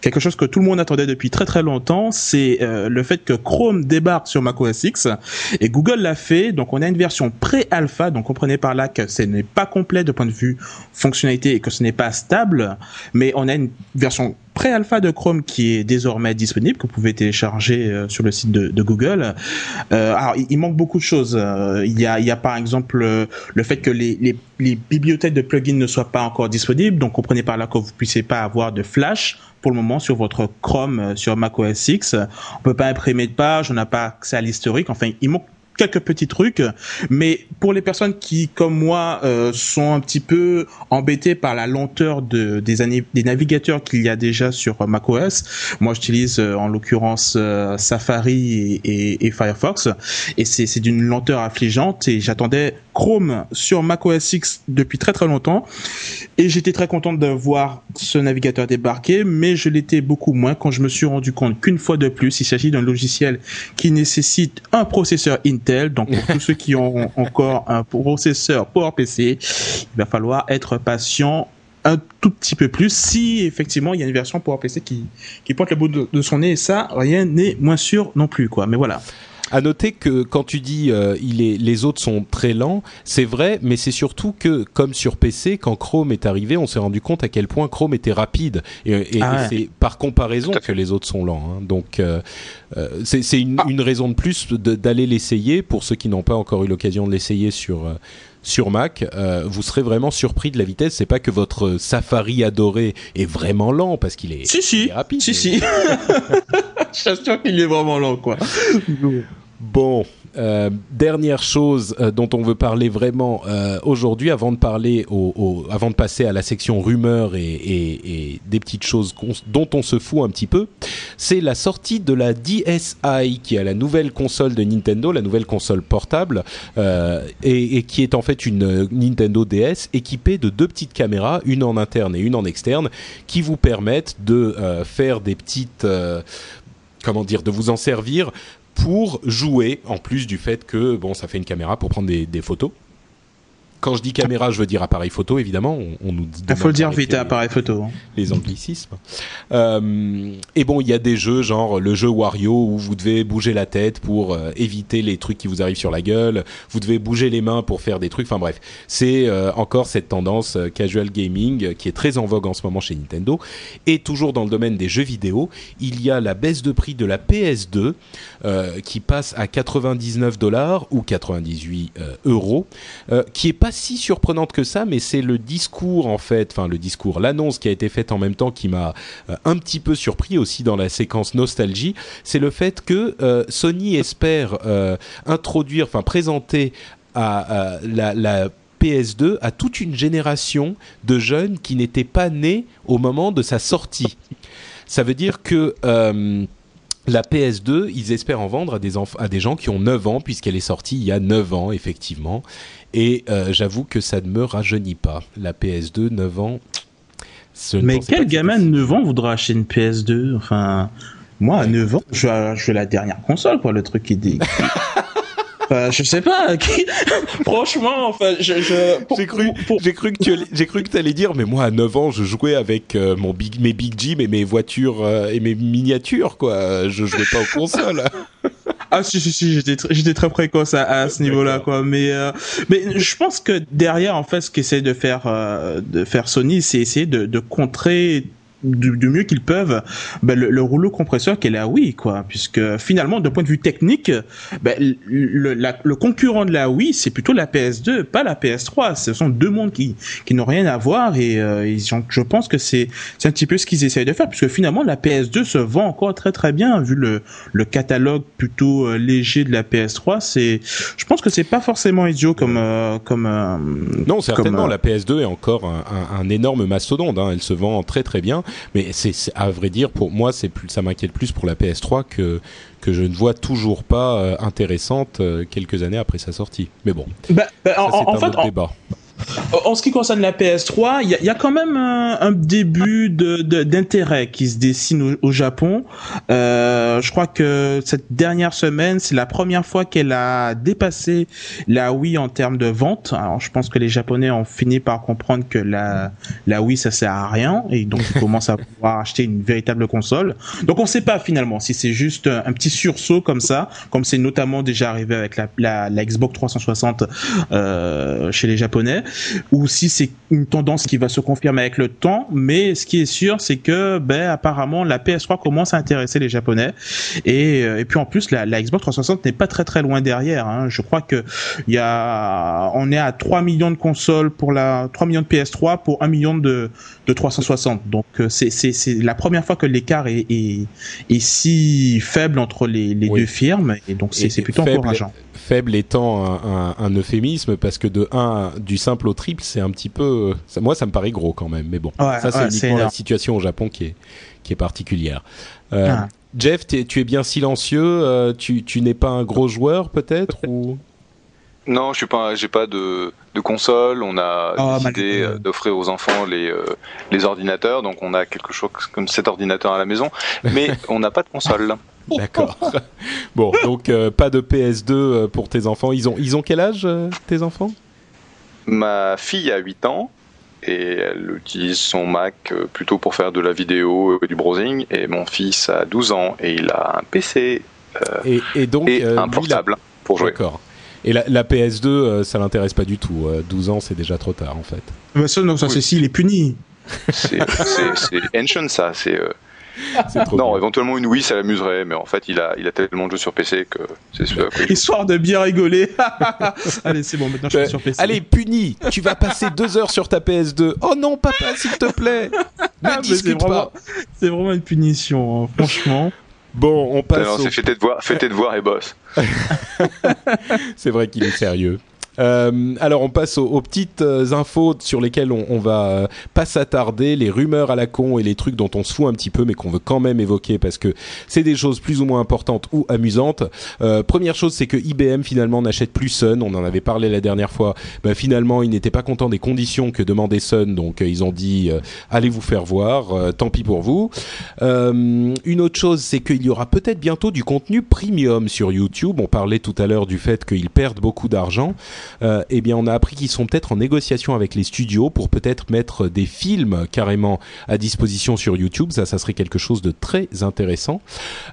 Quelque chose que tout le monde attendait depuis très très longtemps, c'est euh, le fait que Chrome débarque sur Mac OS X et Google l'a fait. Donc on a une version pré-alpha, donc comprenez par là que ce n'est pas complet de point de vue fonctionnalité et que ce n'est pas stable, mais on a une version pré-alpha de Chrome qui est désormais disponible, que vous pouvez télécharger euh, sur le site de, de Google. Euh, alors, il, il, manque beaucoup de choses. Euh, il, y a, il y a par exemple euh, le fait que les, les, les, bibliothèques de plugins ne soient pas encore disponibles. Donc, comprenez par là que vous puissiez pas avoir de Flash pour le moment sur votre Chrome sur Mac OS X. On peut pas imprimer de page, on n'a pas accès à l'historique. Enfin, il manque quelques petits trucs, mais pour les personnes qui, comme moi, euh, sont un petit peu embêtées par la lenteur de, des, des navigateurs qu'il y a déjà sur macOS, moi j'utilise euh, en l'occurrence euh, Safari et, et, Firefox, et c'est d'une lenteur affligeante, et j'attendais Chrome sur macOS X depuis très très longtemps, et j'étais très content de voir ce navigateur débarquer, mais je l'étais beaucoup moins quand je me suis rendu compte qu'une fois de plus, il s'agit d'un logiciel qui nécessite un processeur Intel. Donc pour tous ceux qui ont [laughs] encore un processeur PowerPC, il va falloir être patient un tout petit peu plus. Si effectivement il y a une version PowerPC qui, qui pointe le bout de, de son nez et ça rien n'est moins sûr non plus quoi. Mais voilà à noter que quand tu dis euh, il est, les autres sont très lents, c'est vrai, mais c'est surtout que comme sur PC, quand Chrome est arrivé, on s'est rendu compte à quel point Chrome était rapide et, et, ah ouais. et c'est par comparaison que les autres sont lents. Hein. Donc euh, euh, c'est une, ah. une, raison de plus d'aller l'essayer pour ceux qui n'ont pas encore eu l'occasion de l'essayer sur euh, sur Mac, euh, vous serez vraiment surpris de la vitesse. C'est pas que votre Safari adoré est vraiment lent parce qu'il est, si, si. est rapide. Si, si. [laughs] [laughs] J'assure qu'il est vraiment lent, quoi. Bon, euh, dernière chose euh, dont on veut parler vraiment euh, aujourd'hui, avant de parler, au, avant de passer à la section rumeurs et, des petites choses dont on se fout un petit peu, c'est la sortie de la DSi, qui est la nouvelle console de Nintendo, la nouvelle console portable, et, et, qui est en fait une Nintendo DS équipée de deux petites caméras, une en interne et une en externe, qui vous permettent de faire des petites comment dire, de vous en servir pour jouer, en plus du fait que bon, ça fait une caméra pour prendre des, des photos. Quand je dis caméra, je veux dire appareil photo, évidemment. On, nous Il faut le dire vite, appareil photo. Hein. Les anglicismes. Euh, et bon, il y a des jeux genre le jeu Wario où vous devez bouger la tête pour euh, éviter les trucs qui vous arrivent sur la gueule. Vous devez bouger les mains pour faire des trucs. Enfin bref, c'est euh, encore cette tendance casual gaming qui est très en vogue en ce moment chez Nintendo. Et toujours dans le domaine des jeux vidéo, il y a la baisse de prix de la PS2 qui passe à 99 dollars ou 98 euros, qui est pas si surprenante que ça, mais c'est le discours en fait, enfin le discours, l'annonce qui a été faite en même temps qui m'a euh, un petit peu surpris aussi dans la séquence nostalgie, c'est le fait que euh, Sony espère euh, introduire, enfin présenter à, la, la PS2 à toute une génération de jeunes qui n'étaient pas nés au moment de sa sortie. Ça veut dire que la PS2, ils espèrent en vendre à des, à des gens qui ont 9 ans, puisqu'elle est sortie il y a 9 ans, effectivement. Et euh, j'avoue que ça ne me rajeunit pas. La PS2, 9 ans. Mais quel gamin de 9 ans voudra acheter une PS2 Enfin, moi, à 9 ans, je veux, la dernière console, quoi, le truc qui dit. [laughs] je sais pas. [laughs] Franchement, enfin, je, j'ai cru, j'ai cru que tu, j'ai cru que allais dire, mais moi à 9 ans, je jouais avec euh, mon big, mes big Jim et mes voitures euh, et mes miniatures, quoi. Je jouais pas aux consoles. [laughs] Ah si si si j'étais j'étais très précoce à, à ce niveau-là quoi mais euh, mais je pense que derrière en fait ce qu'essaie de faire de faire Sony c'est essayer de, de contrer du, du mieux qu'ils peuvent ben, le, rouleau compresseur qu'est la Wii quoi. Puisque finalement d'un point de vue technique ben, le, le, concurrent de la Wii c'est plutôt la PS2 pas la PS3 ce sont deux mondes qui qui n'ont rien à voir et euh, ils ont, je pense que c'est c'est un petit peu ce qu'ils essayent de faire. Puisque finalement la PS2 se vend encore très très bien vu le le catalogue plutôt euh, léger de la PS3 c'est je pense que c'est pas forcément idiot comme euh, comme non certainement la PS2 est encore un, un, un énorme mastodonte hein. elle se vend très très bien mais c'est à vrai dire pour moi c'est plus ça m'inquiète plus pour la PS3 que que je ne vois toujours pas euh, intéressante euh, quelques années après sa sortie. Mais bon, bah, bah, ça, en, un fait, débat. En ce qui concerne la PS3, il y, a, quand même un, début d'intérêt qui se dessine au, Japon. Euh, je crois que cette dernière semaine, c'est la première fois qu'elle a dépassé la Wii en termes de vente. Je pense que les Japonais ont fini par comprendre que la, Wii, ça sert à rien, et donc ils commencent à pouvoir [laughs] acheter une véritable console. Donc, on ne sait pas finalement si c'est juste un petit sursaut comme ça, comme c'est notamment déjà arrivé avec la Xbox 360 euh, chez les Japonais ou si c'est une tendance qui va se confirmer avec le temps. Mais ce qui est sûr, c'est que ben apparemment la PS3 commence à intéresser les Japonais et, euh, et puis en plus la, la Xbox 360 n'est pas très très loin derrière. Hein. Je crois que il y a on est à 3 millions de consoles pour la 3 millions de PS3 pour 1 million de de 360. Donc euh, c'est c'est la première fois que l'écart est, est, est si faible entre les les deux firmes et donc c'est c'est plutôt encourageant faible étant un, un, euphémisme parce que de 1 du simple au triple c'est un petit peu moi ça me paraît gros quand même mais bon. Ça c'est uniquement la situation au Japon qui est qui est particulière. Euh, ah. Jeff tu es bien silencieux euh, tu, tu n'es pas un gros joueur peut-être [laughs] ou? Non, je suis pas, j'ai pas de, de console. On a oh, décidé euh, d'offrir aux enfants les, les ordinateurs, donc on a quelque chose comme cet ordinateur à la maison, mais [laughs] on n'a pas de console. [laughs] D'accord. [laughs] bon, donc euh, pas de PS2 euh, pour tes enfants. Ils ont, ils ont quel âge, euh, tes enfants? Ma fille a 8 ans et elle utilise son Mac plutôt pour faire de la vidéo et du browsing. Et mon fils a 12 ans et il a un PC et, donc, un portable pour jouer. D'accord. Et la, PS2, ça l'intéresse pas du tout. 12 ans, c'est déjà trop tard en fait. Bah ça, non, ça c'est s'il est puni. C'est ancient ça. C'est non, éventuellement une Wii, ça l'amuserait, mais en fait, il a, il a tellement de jeux sur PC que c'est Histoire de bien rigoler. [laughs] Allez, c'est bon, maintenant je suis sur PC. Allez, puni, tu vas passer deux heures sur ta PS2. Oh non, papa, s'il te plaît. Ne ah, discute pas. C'est vraiment une punition, hein, franchement. Bon, on passe. Non, c'est fais tes devoirs, fais tes devoirs et boss. [laughs] c'est vrai qu'il est sérieux. Euh, alors on passe aux, petites euh, infos sur lesquelles on, va euh, pas s'attarder, les rumeurs à la con et les trucs dont on se fout un petit peu mais qu'on veut quand même évoquer parce que c'est des choses plus ou moins importantes ou amusantes. première chose c'est que IBM finalement n'achète plus Sun, on en avait parlé la dernière fois. Ben, finalement ils n'étaient pas contents des conditions que demandait Sun donc ils ont dit allez vous faire voir, tant pis pour vous. une autre chose c'est qu'il y aura peut-être bientôt du contenu premium sur YouTube. On parlait tout à l'heure du fait qu'ils perdent beaucoup d'argent. Eh bien, on a appris qu'ils sont peut-être en négociation avec les studios pour peut-être mettre des films carrément à disposition sur YouTube. Ça, ça serait quelque chose de très intéressant.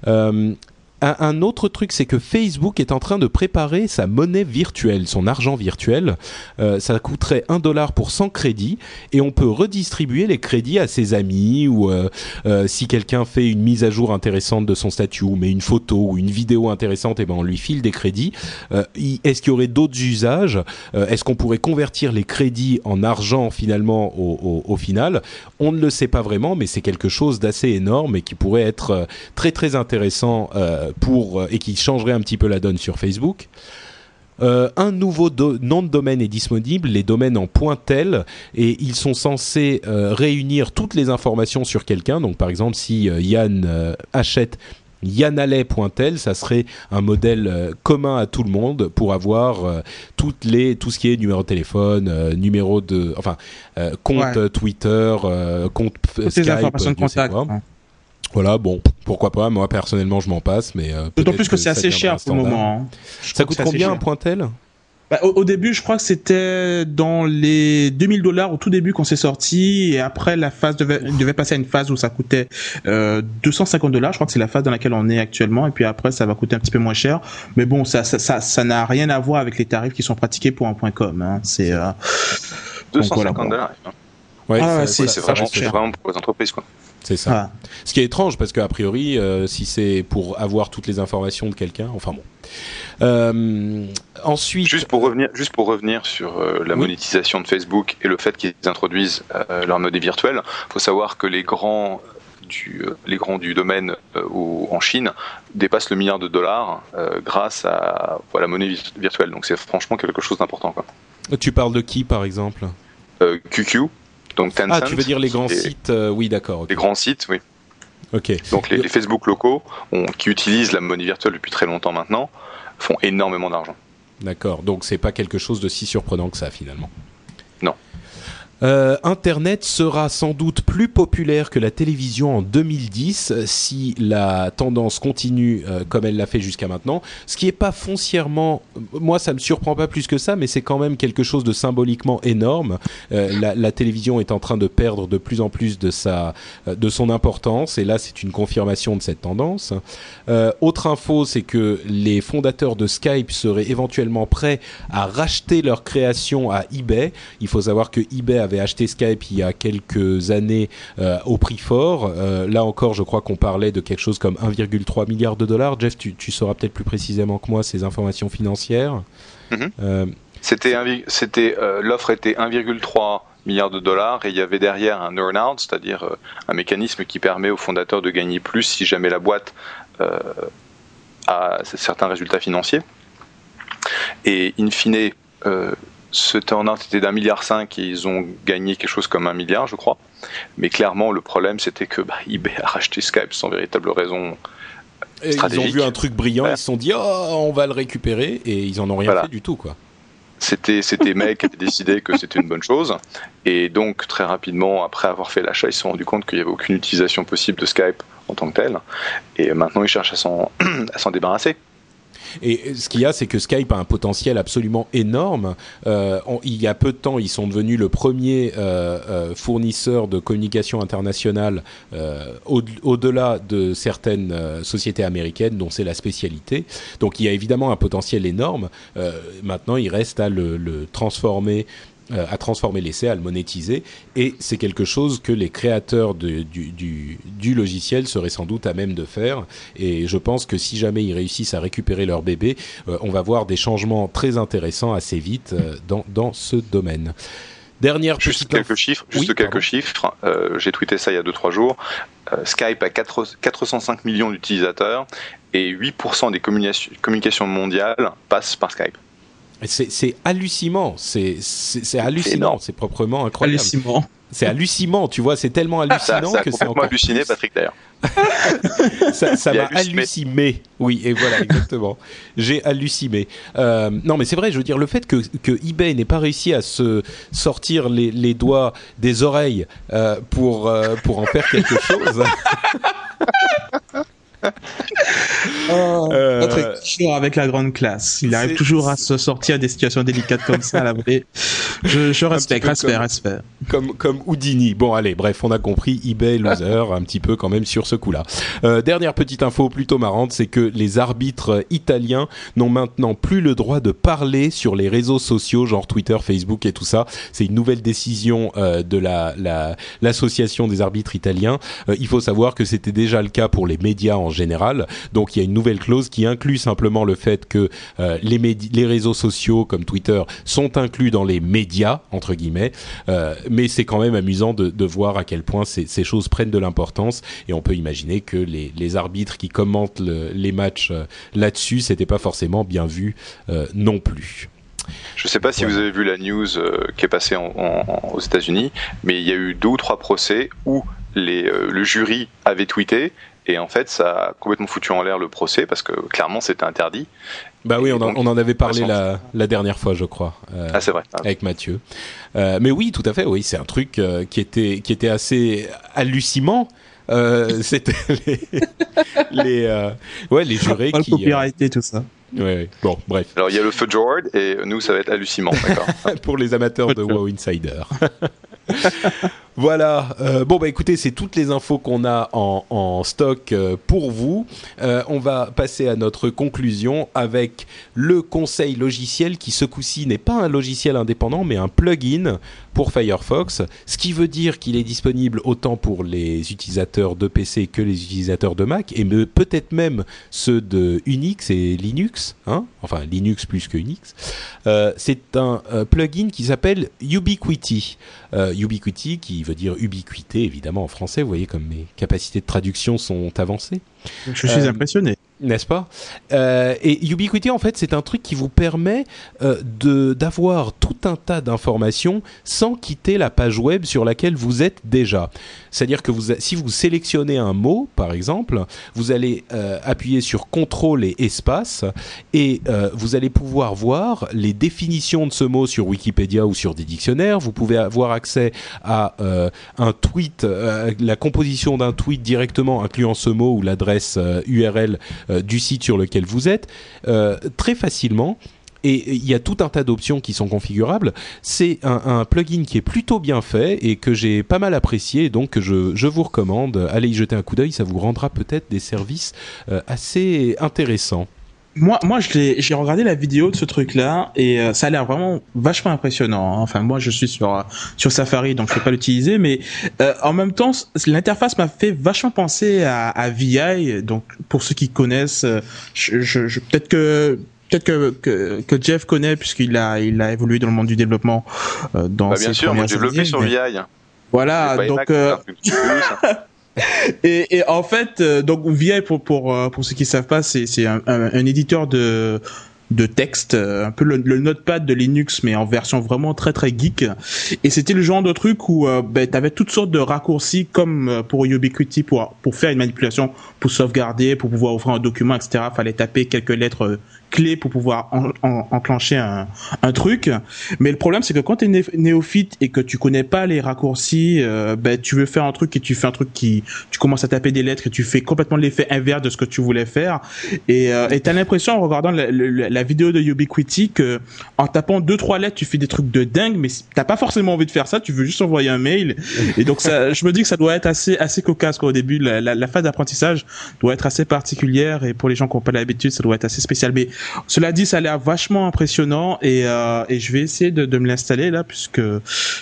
Euh, un, autre truc, c'est que Facebook est en train de préparer sa monnaie virtuelle, son argent virtuel. Euh, ça coûterait un dollar pour 100 crédits et on peut redistribuer les crédits à ses amis ou euh, euh, si quelqu'un fait une mise à jour intéressante de son statut ou met une photo ou une vidéo intéressante, et ben on lui file des crédits. Est-ce qu'il y aurait d'autres usages? Est-ce qu'on pourrait convertir les crédits en argent finalement au final? On ne le sait pas vraiment, mais c'est quelque chose d'assez énorme et qui pourrait être très très intéressant pour euh, et qui changerait un petit peu la donne sur Facebook. Euh, un nouveau nom de domaine est disponible, les domaines en pointel, et ils sont censés euh, réunir toutes les informations sur quelqu'un. Donc par exemple, si Yann achète yanalais.tel, ça serait un modèle commun à tout le monde pour avoir toutes les, tout ce qui est numéro de téléphone, numéro de, enfin, compte Twitter, compte Skype, de contact. Voilà, bon, pourquoi pas. Moi, personnellement, je m'en passe, mais euh, d'autant plus que, c'est assez cher pour le moment. Hein. Ça coûte combien un pointel? Bah, au, début, je crois que c'était dans les 2000 dollars au tout début quand c'est sorti, et après la phase devait, devait passer à une phase où ça coûtait euh, 250 dollars. Je crois que c'est la phase dans laquelle on est actuellement, et puis après ça va coûter un petit peu moins cher. Mais bon, ça, ça, ça, ça n'a rien à voir avec les tarifs qui sont pratiqués pour un point com. Hein. C'est euh... 250 dollars. Ouais, ah, c'est vraiment, vraiment pour les entreprises quoi. C'est ça. Ce qui est étrange parce qu'a priori, euh, si c'est pour avoir toutes les informations de quelqu'un, enfin bon. Euh, ensuite, juste pour revenir, juste pour revenir sur euh, la monétisation de Facebook et le fait qu'ils introduisent leur monnaie virtuelle, faut savoir que les grands du, les grands du domaine en Chine dépassent le milliard de dollars grâce à, la monnaie virtuelle. Donc c'est franchement quelque chose d'important. Tu parles de qui par exemple? QQ, donc Ah, tu veux dire les grands sites euh, Oui, d'accord. Les grands sites, oui. Ok. Donc les, Facebook locaux, qui utilisent la monnaie virtuelle depuis très longtemps maintenant, font énormément d'argent. D'accord. Donc c'est pas quelque chose de si surprenant que ça finalement. Euh, Internet sera sans doute plus populaire que la télévision en 2010 si la tendance continue euh, comme elle l'a fait jusqu'à maintenant. Ce qui n'est pas foncièrement, moi ça me surprend pas plus que ça, mais c'est quand même quelque chose de symboliquement énorme. Euh, la, télévision est en train de perdre de plus en plus de sa, de son importance, et là c'est une confirmation de cette tendance. autre info, c'est que les fondateurs de Skype seraient éventuellement prêts à racheter leur création à eBay. Il faut savoir que eBay avait acheté Skype il y a quelques années euh, au prix fort. Euh, là encore, je crois qu'on parlait de quelque chose comme 1,3 milliard de dollars. Jeff, tu, sauras peut-être plus précisément que moi ces informations financières. Mhm. Euh, c'était c'était l'offre était 1,3 milliard de dollars et il y avait derrière un earn-out, c'est-à-dire un mécanisme qui permet aux fondateurs de gagner plus si jamais la boîte a certains résultats financiers. Et in fine, ce turnout était d'un milliard cinq et ils ont gagné quelque chose comme un milliard, je crois. Mais clairement, le problème, c'était que bah, eBay a racheté Skype sans véritable raison. Et ils ont vu un truc brillant, ils se sont dit oh, on va le récupérer et ils en ont rien fait du tout quoi. C'était c'était mec qui avait décidé que c'était une bonne chose et donc très rapidement après avoir fait l'achat ils se sont rendus compte qu'il n'y avait aucune utilisation possible de Skype en tant que tel et maintenant ils cherchent à s'en [clears throat] débarrasser. Et ce qu'il y a, c'est que Skype a un potentiel absolument énorme. Euh, il y a peu de temps, ils sont devenus le premier euh, euh, fournisseur de communication internationale au-delà de certaines sociétés américaines dont c'est la spécialité. Donc il y a évidemment un potentiel énorme. maintenant, il reste à le, transformer à transformer l'essai, à le monétiser, et c'est quelque chose que les créateurs du, du, du, logiciel seraient sans doute à même de faire. Et je pense que si jamais ils réussissent à récupérer leur bébé, euh, on va voir des changements très intéressants assez vite euh, dans, dans ce domaine. Dernière juste quelques chiffres. Juste quelques chiffres. J'ai tweeté ça il y a 2-3 jours. Skype a 4, 405 millions d'utilisateurs et 8% des communications mondiales passent par Skype. C'est hallucinant, c'est hallucinant, c'est proprement incroyable. C'est hallucinant, tu vois, c'est tellement ah, hallucinant que c'est encore halluciné, Patrick d'ailleurs. [laughs] ça m'a halluciné. Oui, et voilà, exactement. J'ai halluciné. Euh, non, mais c'est vrai, je veux dire, le fait que, que eBay n'ait pas réussi à se sortir les, les doigts des oreilles euh, pour, euh, pour en faire quelque chose. [laughs] [laughs] Oh, euh, notre toujours avec la grande classe. Il arrive toujours à se sortir des situations délicates comme ça à la Je, je respecte, respect, comme, respect. Comme, comme Houdini. Bon, allez, bref, on a compris. eBay loser, un petit peu quand même sur ce coup-là. Euh, dernière petite info plutôt marrante, c'est que les arbitres italiens n'ont maintenant plus le droit de parler sur les réseaux sociaux, genre Twitter, Facebook et tout ça. C'est une nouvelle décision euh, de la l'association des arbitres italiens. Il faut savoir que c'était déjà le cas pour les médias en général. Donc il y a une nouvelle clause qui inclut simplement le fait que euh, les, les réseaux sociaux comme Twitter sont inclus dans les médias entre guillemets. Euh, mais c'est quand même amusant de, de, voir à quel point ces, ces choses prennent de l'importance et on peut imaginer que les, les arbitres qui commentent le, les matchs là-dessus, c'était pas forcément bien vu non plus. Je ne sais pas si vous avez vu la news euh, qui est passée aux États-Unis, mais il y a eu deux ou trois procès où euh, le jury avait tweeté et en fait ça a complètement foutu en l'air le procès parce que clairement c'était interdit. Bah oui, on, en avait parlé la, dernière fois, je crois. Euh, ah c'est vrai. Avec Mathieu. mais oui, tout à fait. Oui, c'est un truc qui était qui était assez hallucinant. [laughs] c'était les, les ouais les jurés qui copyrighté tout ça Ouais, bon, bref. Alors il y a le feu George et nous ça va être hallucinant, d'accord [laughs] Pour les amateurs de WoW Insider. [laughs] Voilà. Euh, bon bah écoutez, c'est toutes les infos qu'on a en, stock euh, pour vous. Euh, on va passer à notre conclusion avec le conseil logiciel qui ce coup-ci n'est pas un logiciel indépendant mais un plugin pour Firefox, ce qui veut dire qu'il est disponible autant pour les utilisateurs de PC que les utilisateurs de Mac et peut-être même ceux de Unix et Linux, hein enfin Linux plus que Unix. c'est un plugin qui s'appelle Ubiquiti. Ubiquiti qui veut dire ubiquité, évidemment en français. Vous voyez comme mes capacités de traduction sont avancées. Je suis impressionné n'est-ce pas? Euh, Et Ubiquiti, en fait, c'est un truc qui vous permet euh, de d'avoir tout un tas d'informations sans quitter la page web sur laquelle vous êtes déjà. C'est-à-dire que si vous sélectionnez un mot, par exemple, vous allez euh, appuyer sur CTRL et espace et euh, vous allez pouvoir voir les définitions de ce mot sur Wikipédia ou sur des dictionnaires. Vous pouvez avoir accès à euh, un tweet, la composition d'un tweet directement incluant ce mot ou l'adresse URL du site sur lequel vous êtes très facilement et il y a tout un tas d'options qui sont configurables. C'est un, plugin qui est plutôt bien fait et que j'ai pas mal apprécié, donc je, vous recommande. Allez y jeter un coup d'œil, ça vous rendra peut-être des services euh, assez intéressants moi, moi, j'ai regardé la vidéo de ce truc-là et euh, ça a l'air vraiment vachement impressionnant. Hein. Enfin, moi, je suis sur euh, sur Safari, donc je peux pas l'utiliser, mais en même temps, l'interface m'a fait vachement penser à, à, VI. Donc, pour ceux qui connaissent, peut-être que peut-être que, que, Jeff connaît puisqu'il a il a évolué dans le monde du développement dans bah, bien sûr, moi, développé sur VI. Voilà, donc. [laughs] [laughs] et, et, en fait, euh, donc VI pour pour euh, pour ceux qui savent pas, c'est c'est un, un, éditeur de de texte, euh, un peu le, notepad de Linux, mais en version vraiment très très geek. Et c'était le genre de truc où euh, ben, tu avais toutes sortes de raccourcis comme pour Ubiquiti pour pour faire une manipulation, pour sauvegarder, pour pouvoir ouvrir un document, etc. Fallait taper quelques lettres clé pour pouvoir enclencher un, un, truc. Mais le problème, c'est que quand tu es néophyte et que tu connais pas les raccourcis, euh, ben, tu veux faire un truc et tu fais un truc qui, tu commences à taper des lettres et tu fais complètement l'effet inverse de ce que tu voulais faire. Et euh, tu as l'impression en regardant la, la, vidéo de Ubiquiti que en tapant deux trois lettres, tu fais des trucs de dingue, mais t'as pas forcément envie de faire ça. Tu veux juste envoyer un mail. Et donc ça, je me dis que ça doit être assez assez cocasse quoi, au début. La, la, phase d'apprentissage doit être assez particulière et pour les gens qui n'ont pas l'habitude, ça doit être assez spécial. Mais cela dit, ça a l'air vachement impressionnant et, euh, et je vais essayer de, de me l'installer là puisque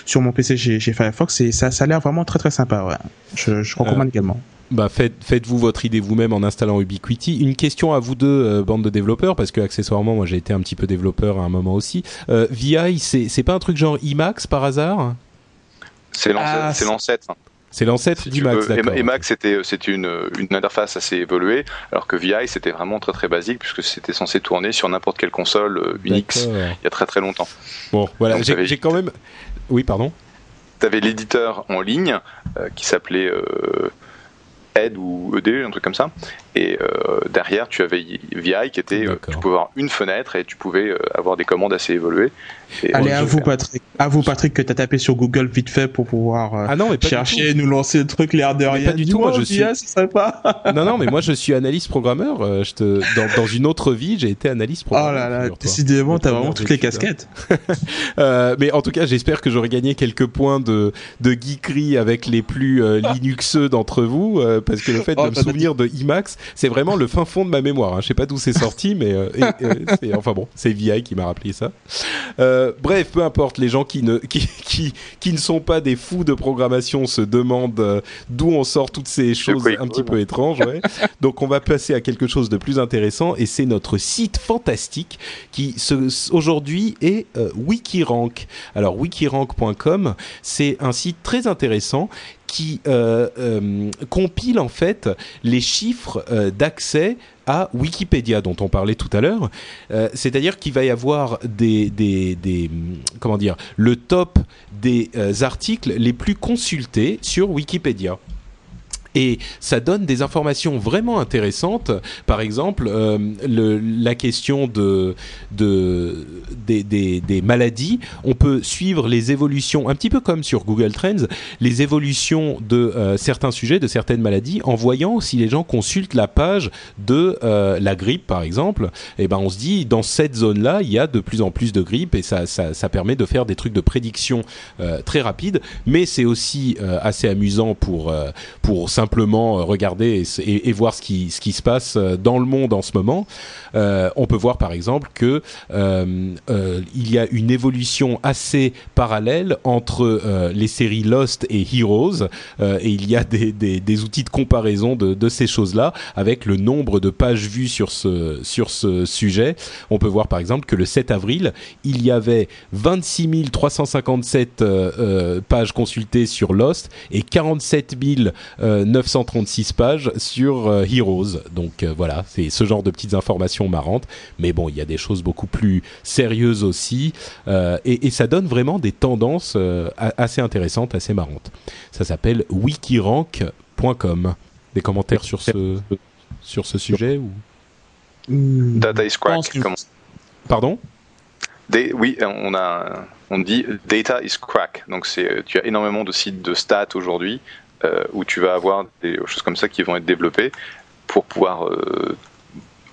sur mon PC j'ai Firefox et ça, ça a l'air vraiment très très sympa. Ouais. Je, je recommande euh, également. Bah faites, faites-vous votre idée vous-même en installant Ubiquiti. Une question à vous deux, euh, bande de développeurs, parce que accessoirement, moi j'ai été un petit peu développeur à un moment aussi. Euh, VI, c'est pas un truc genre Emacs par hasard? C'est l'ancêtre. C'est l'ancêtre du Mac. Et Mac, c'était une, une interface assez évoluée, alors que VI, c'était vraiment très très basique, puisque c'était censé tourner sur n'importe quelle console euh, Unix il y a très très longtemps. Bon, voilà, j'ai quand même. Oui, pardon Tu avais l'éditeur en ligne euh, qui s'appelait. Euh, Ed ou ED, un truc comme ça. Et derrière, tu avais VI qui était, tu pouvais avoir une fenêtre et tu pouvais avoir des commandes assez évoluées. Allez, à vous, Patrick. À vous, Patrick, que tu as tapé sur Google vite fait pour pouvoir ah non, mais chercher, nous lancer le truc, l'air de rien. Pas du tout, moi, je suis. pas. [laughs] non, non, mais moi, je suis analyste programmeur. je te... dans, dans, une autre vie, j'ai été analyste programmeur. Oh là là, décidément, t'as vraiment toutes les casquettes. [laughs] mais en tout cas, j'espère que j'aurai gagné quelques points de, de geekery avec les plus Linuxeux d'entre vous, parce que le fait oh, de me souvenir de IMAX, c'est vraiment le fin fond de ma mémoire. Hein. Je sais pas d'où c'est sorti, mais enfin bon, c'est VI qui m'a rappelé ça. Euh, bref, peu importe, les gens qui ne, [laughs] qui, qui, qui, ne sont pas des fous de programmation se demandent euh, d'où on sort toutes ces choses un petit peu étranges. Ouais. [laughs] Donc on va passer à quelque chose de plus intéressant et c'est notre site fantastique qui aujourd'hui est euh, Wikirank. Alors wikirank.com, c'est un site très intéressant qui euh, euh, compile en fait les chiffres euh, d'accès à Wikipédia dont on parlait tout à l'heure. C'est-à-dire qu'il va y avoir des, des, des, comment dire le top des articles les plus consultés sur Wikipédia et ça donne des informations vraiment intéressantes. Par exemple, euh, la question de, de des, maladies, on peut suivre les évolutions, un petit peu comme sur Google Trends, les évolutions de euh, certains sujets, de certaines maladies, en voyant si les gens consultent la page de euh, la grippe, par exemple. Et eh ben, on se dit dans cette zone-là, il y a de plus en plus de grippe et ça, ça, ça permet de faire des trucs de prédiction très rapides. Mais c'est aussi assez amusant pour pour simplement euh, regarder et, voir ce qui, se passe euh, dans le monde en ce moment, euh, on peut voir par exemple que il y a une évolution assez parallèle entre les séries Lost et Heroes, et il y a des, outils de comparaison de, ces choses-là avec le nombre de pages vues sur ce, sur ce sujet. On peut voir par exemple que le 7 avril, il y avait 26 357 pages consultées sur Lost et 47 936 pages sur euh, Heroes. Donc euh, voilà, c'est ce genre de petites informations marrantes. Mais bon, il y a des choses beaucoup plus sérieuses aussi. Euh, et, ça donne vraiment des tendances assez intéressantes, assez marrantes. Ça s'appelle wikirank.com. Des commentaires sur ce, sur ce sujet ou... Data is crack. Pardon? Oui, on a, on dit data is crack. Donc c'est, tu as énormément de sites de stats aujourd'hui où tu vas avoir des choses comme ça qui vont être développées pour pouvoir euh,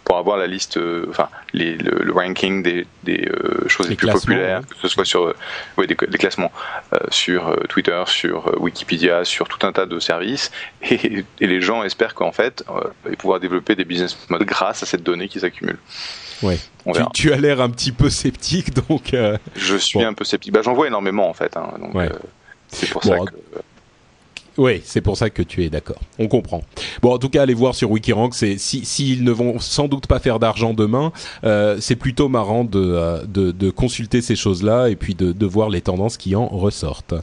pour avoir la liste, euh, enfin les, le, ranking des, des choses les, plus populaires, que ce soit sur ouais, des, classements sur Twitter, sur Wikipédia, sur tout un tas de services, [laughs] et, et les gens espèrent qu'en fait ils vont pouvoir développer des business models grâce à cette donnée qui s'accumule. Ouais. Tu, tu, as l'air un petit peu sceptique, [laughs] donc. Je suis un peu sceptique. Bah, j'en vois énormément en fait. Hein, donc, c'est pour ça que. Oui, c'est pour ça que tu es d'accord. On comprend. Bon, en tout cas, allez voir sur Wikirank. C'est s'ils si, ne vont sans doute pas faire d'argent demain, euh, c'est plutôt marrant de, euh, de, consulter ces choses-là et puis de, de voir les tendances qui en ressortent.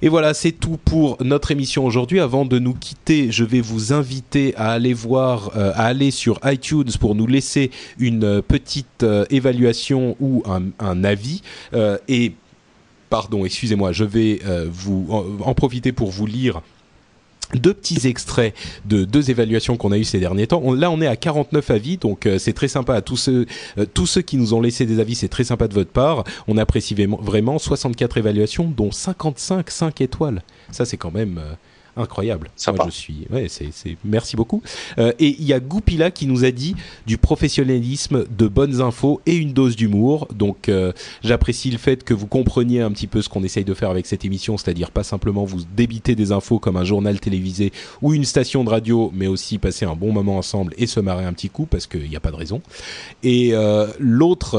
Et voilà, c'est tout pour notre émission aujourd'hui. Avant de nous quitter, je vais vous inviter à aller voir, euh, à aller sur iTunes pour nous laisser une petite évaluation ou un, un avis et pardon, excusez-moi, je vais euh, vous en, profiter pour vous lire deux petits extraits de deux évaluations qu'on a eues ces derniers temps. là, on est à 49 avis, donc euh, c'est très sympa à tous ceux, euh, tous ceux qui nous ont laissé des avis, c'est très sympa de votre part. On apprécie vraiment 64 évaluations, dont 55 5 étoiles. Ça, c'est quand même incroyable. Moi, je suis. Ouais, c'est, Merci beaucoup. Euh, et il y a Goupila qui nous a dit du professionnalisme, de bonnes infos et une dose d'humour. Donc, euh, j'apprécie le fait que vous compreniez un petit peu ce qu'on essaye de faire avec cette émission, c'est-à-dire pas simplement vous débiter des infos comme un journal télévisé ou une station de radio, mais aussi passer un bon moment ensemble et se marrer un petit coup parce qu'il n'y a pas de raison. Et euh, l'autre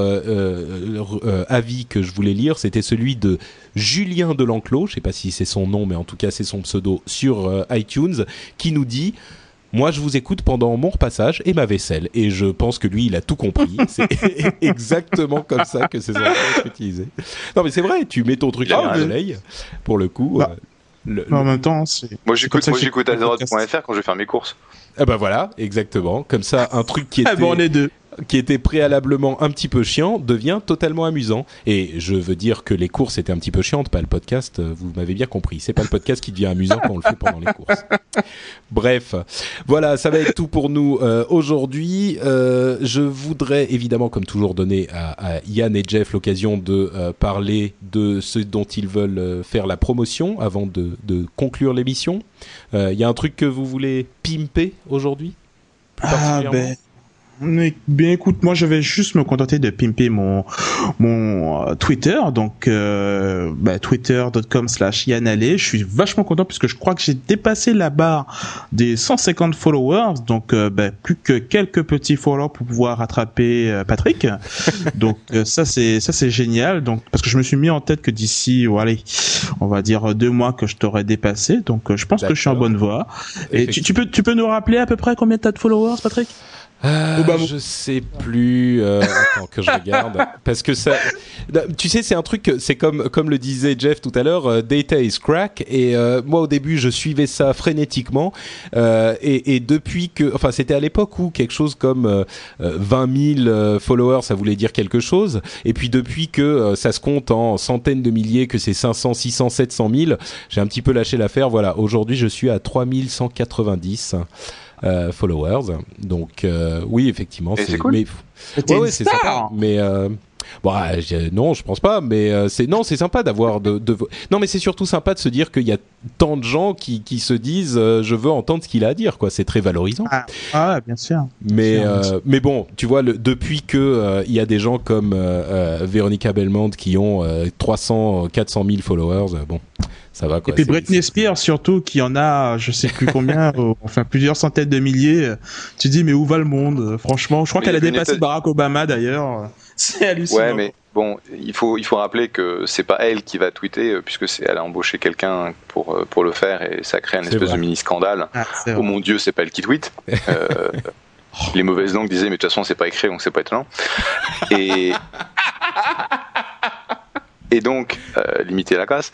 avis que je voulais lire, c'était celui de Julien Delanclos, je sais pas si c'est son nom, mais en tout cas c'est son pseudo sur euh, iTunes, qui nous dit moi, je vous écoute pendant mon repassage et ma vaisselle. Et je pense que lui, il a tout compris. [laughs] C'est [laughs] exactement comme ça que ces enfants sont utilisés. Non, mais c'est vrai, tu mets ton truc à la soleil, pour le coup. Bah, euh, en même temps, c'est. Moi, j'écoute, moi, j'écoute quand je vais faire mes courses. Ah bah voilà, exactement. Comme ça, un truc qui était. Ah bon, on est deux. Qui était préalablement un petit peu chiant devient totalement amusant. Et je veux dire que les courses étaient un petit peu chiantes, pas le podcast. euh, Vous m'avez bien compris. C'est pas le podcast qui devient amusant quand on le fait pendant les courses. Bref, voilà, ça va être tout pour nous euh, aujourd'hui. Euh, je voudrais évidemment, comme toujours, donner à, à Yann et Jeff l'occasion de euh, parler de ce dont ils veulent faire la promotion avant de, de conclure l'émission. Il y a un truc que vous voulez pimper aujourd'hui? Ah ben, bien écoute, moi je vais juste me contenter de pimper mon mon euh, Twitter, donc euh, bah, twitter.com slash yanale. Je suis vachement content puisque je crois que j'ai dépassé la barre des 150 followers, donc euh, bah, plus que quelques petits followers pour pouvoir rattraper euh, Patrick. [laughs] donc euh, ça c'est ça c'est génial, donc parce que je me suis mis en tête que d'ici, oh, allez, on va dire deux mois que je t'aurais dépassé, donc euh, je pense que je suis en bonne voie. Et tu, tu peux tu peux nous rappeler à peu près combien t'as de followers, Patrick? Euh, je sais plus. Euh, attends que je regarde. [laughs] Parce que ça, tu sais, c'est un truc. C'est comme comme le disait Jeff tout à l'heure. euh, data is crack. Et euh, moi, au début, je suivais ça frénétiquement. Euh, et, et depuis que, enfin, c'était à l'époque où quelque chose comme euh, euh, 20 000 euh, followers, ça voulait dire quelque chose. Et puis depuis que ça se compte en centaines de milliers, que c'est 500, 600, 700 000, j'ai un petit peu lâché l'affaire. Voilà. Aujourd'hui, je suis à 3190 euh, followers. Donc euh, oui, effectivement, c'est cool. mais ouais, sympa. Mais euh, bon, ah, je- non, je pense pas. Mais euh, c'est non, c'est sympa d'avoir de, de non, mais c'est surtout sympa de se dire qu'il y a tant de gens qui qui se disent euh, je veux entendre ce qu'il a à dire. Quoi, c'est très valorisant. Ah, ah, bien sûr. Mais Bien euh, sûr. mais bon, tu vois, le, depuis que euh, il y a des gens comme euh, euh, Véronica Belmont qui ont euh, 300, 400 000 followers, euh, bon, ça va quoi. Et puis Britney Spears surtout qui en a je sais plus combien [laughs] euh, enfin plusieurs centaines de milliers tu dis mais où va le monde? Franchement je crois qu'elle a dépassé Barack Obama d'ailleurs [laughs] c'est hallucinant Ouais, mais bon, il faut, il faut rappeler que c'est pas elle qui va tweeter, euh, puisque c'est, elle a embauché quelqu'un pour, euh, pour le faire, et ça crée un espèce vrai. de mini scandale. Ah, Oh mon dieu, c'est pas elle qui tweet. [laughs] Euh, les mauvaises langues disaient, mais de toute façon, c'est pas écrit, donc c'est pas étonnant. Et, et donc, euh, limiter la casse.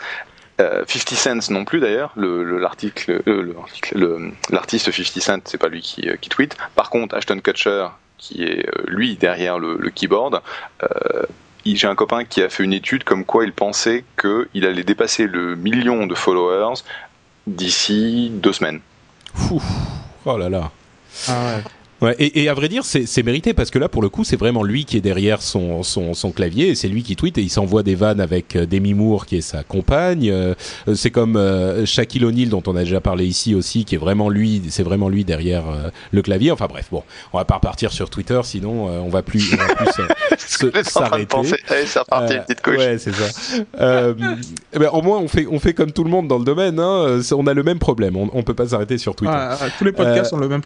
Euh, 50 Cent non plus d'ailleurs, le, le- l'article, euh, le- le- l'artiste 50 Cent, c'est pas lui qui, euh, qui tweet. Par contre, Ashton Kutcher, qui est euh, lui derrière le, le keyboard, euh, j'ai un copain qui a fait une étude comme quoi il pensait qu'il allait dépasser le million de followers d'ici deux semaines. Oh là là. Ah ouais. Ouais, et, et à vrai dire, c'est mérité parce que là, pour le coup, c'est vraiment lui qui est derrière son, son, son clavier et c'est lui qui tweet et il s'envoie des vannes avec euh, Demi Moore qui est sa compagne. Euh, euh, c'est comme euh, Shaquille O'Neal dont on a déjà parlé ici aussi, qui est vraiment lui, c'est vraiment lui derrière euh, le clavier. Enfin bref, bon, on va pas repartir sur Twitter, sinon euh, on va plus, s'arrêter. penser, allez, c'est reparti, Euh, une petite couche. Ouais, c'est ça. Euh, eh ben, au moins, on fait, on fait comme tout le monde dans le domaine. Hein. On a le même problème. On, on peut pas s'arrêter sur Twitter. Ah, tous les podcasts Euh, ont le même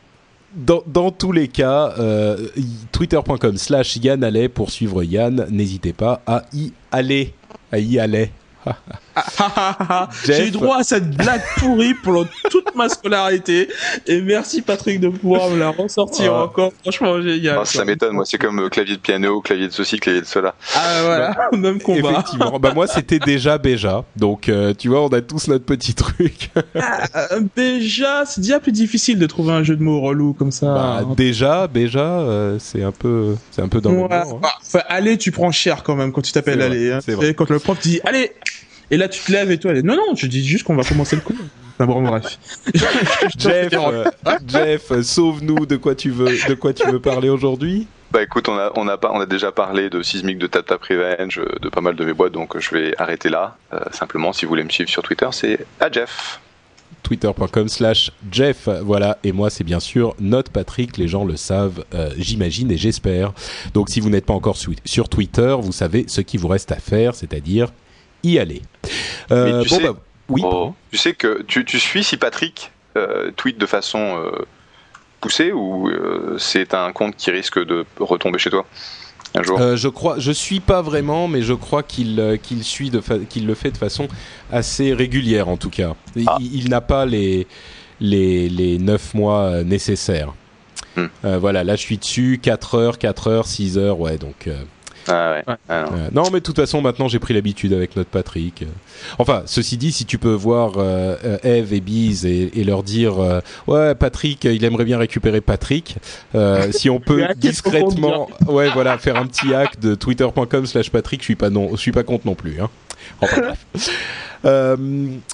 Dans, tous les cas, euh, twitter.com slash Yann Allais pour suivre Yann. N'hésitez pas à y aller. À y aller. [laughs] [laughs] j'ai eu droit à cette blague pourrie pendant toute ma scolarité et merci Patrick de pouvoir me la ressortir Ah. encore franchement génial Ah, ça m'étonne, moi c'est comme euh, clavier de piano, clavier de ceci, clavier de cela. ah voilà [laughs] même combat Effectivement. bah moi c'était déjà Béja. Donc euh, tu vois, on a tous notre petit truc. [laughs] Euh, déjà c'est déjà plus difficile de trouver un jeu de mots relou comme ça Bah, déjà, Béja, euh, c'est un peu, c'est un peu dans le hein. bah, allez, tu prends cher quand même quand tu t'appelles allez. hein. c'est sais, Quand le prof dit allez, et là tu te lèves et toi, allez. non non, je dis juste qu'on va commencer le cours. Enfin, bon, bref. [laughs] Jeff, euh, [laughs] Jeff, euh, sauve-nous de quoi tu veux, de quoi tu veux parler aujourd'hui. Bah écoute, on a, on a, pas, on a déjà parlé de Sismic, de Tap Tap Revenge, euh, de pas mal de mes boîtes, donc je vais arrêter là. Euh, simplement, si vous voulez me suivre sur Twitter, c'est à Jeff. twitter.com slash Jeff. Voilà, et moi c'est bien sûr Note Patrick, les gens le savent, euh, j'imagine et j'espère. Donc si vous n'êtes pas encore su- sur Twitter, vous savez ce qu'il vous reste à faire, c'est-à-dire y aller. Euh, Mais tu bon, sais- bah, oui, Oh, tu sais que tu, tu suis si Patrick euh, tweet de façon euh, poussée ou c'est un compte qui risque de retomber chez toi un jour? Je crois, je suis pas vraiment, mais je crois qu'il qu'il suit de qu'il le fait de façon assez régulière en tout cas. Il, Ah. il n'a pas les les les neuf mois nécessaires. Hmm. Euh, voilà, là je suis dessus 4 heures, 4 heures, 6 heures, ouais, donc euh, Ah ouais. Ah non. mais de toute façon, maintenant j'ai pris l'habitude avec notre Patrick. Enfin, ceci dit, si tu peux voir euh, Eve et Biz et, leur dire ouais Patrick, il aimerait bien récupérer Patrick. [laughs] si on peut discrètement, ouais voilà, faire un petit hack de twitter.com/slash Patrick, je suis pas non, je suis pas contre non plus. Hein. Enfin bref. Euh,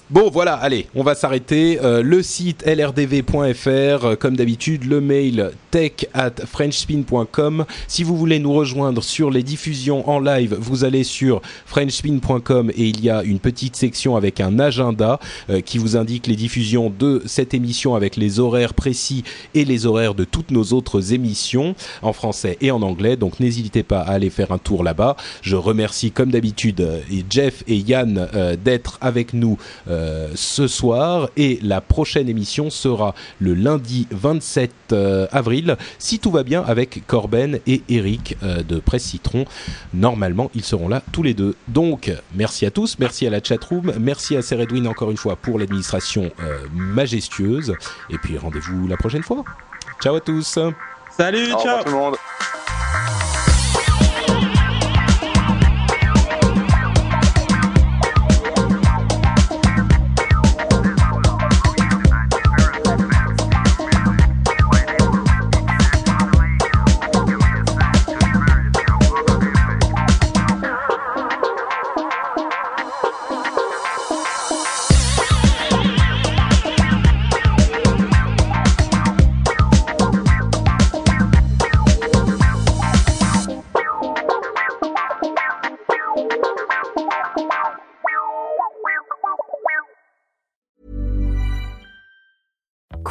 bon, voilà, allez, on va s'arrêter. Euh, le site lrdv.fr, euh, comme d'habitude, le mail tech at frenchspin.com. Si vous voulez nous rejoindre sur les diffusions en live, vous allez sur frenchspin.com et il y a une petite section avec un agenda qui vous indique les diffusions de cette émission avec les horaires précis et les horaires de toutes nos autres émissions en français et en anglais. Donc n'hésitez pas à aller faire un tour là-bas. Je remercie comme d'habitude Jeff et Yann d'être avec nous euh, ce soir et la prochaine émission sera le lundi 27 euh, avril, si tout va bien avec Corben et Eric euh, de Presse Citron. Normalement, ils seront là tous les deux. Donc, merci à tous, merci à la chatroom, merci à Seredwin encore une fois pour l'administration majestueuse et puis rendez-vous la prochaine fois. Ciao à tous. Salut, ciao tout le monde.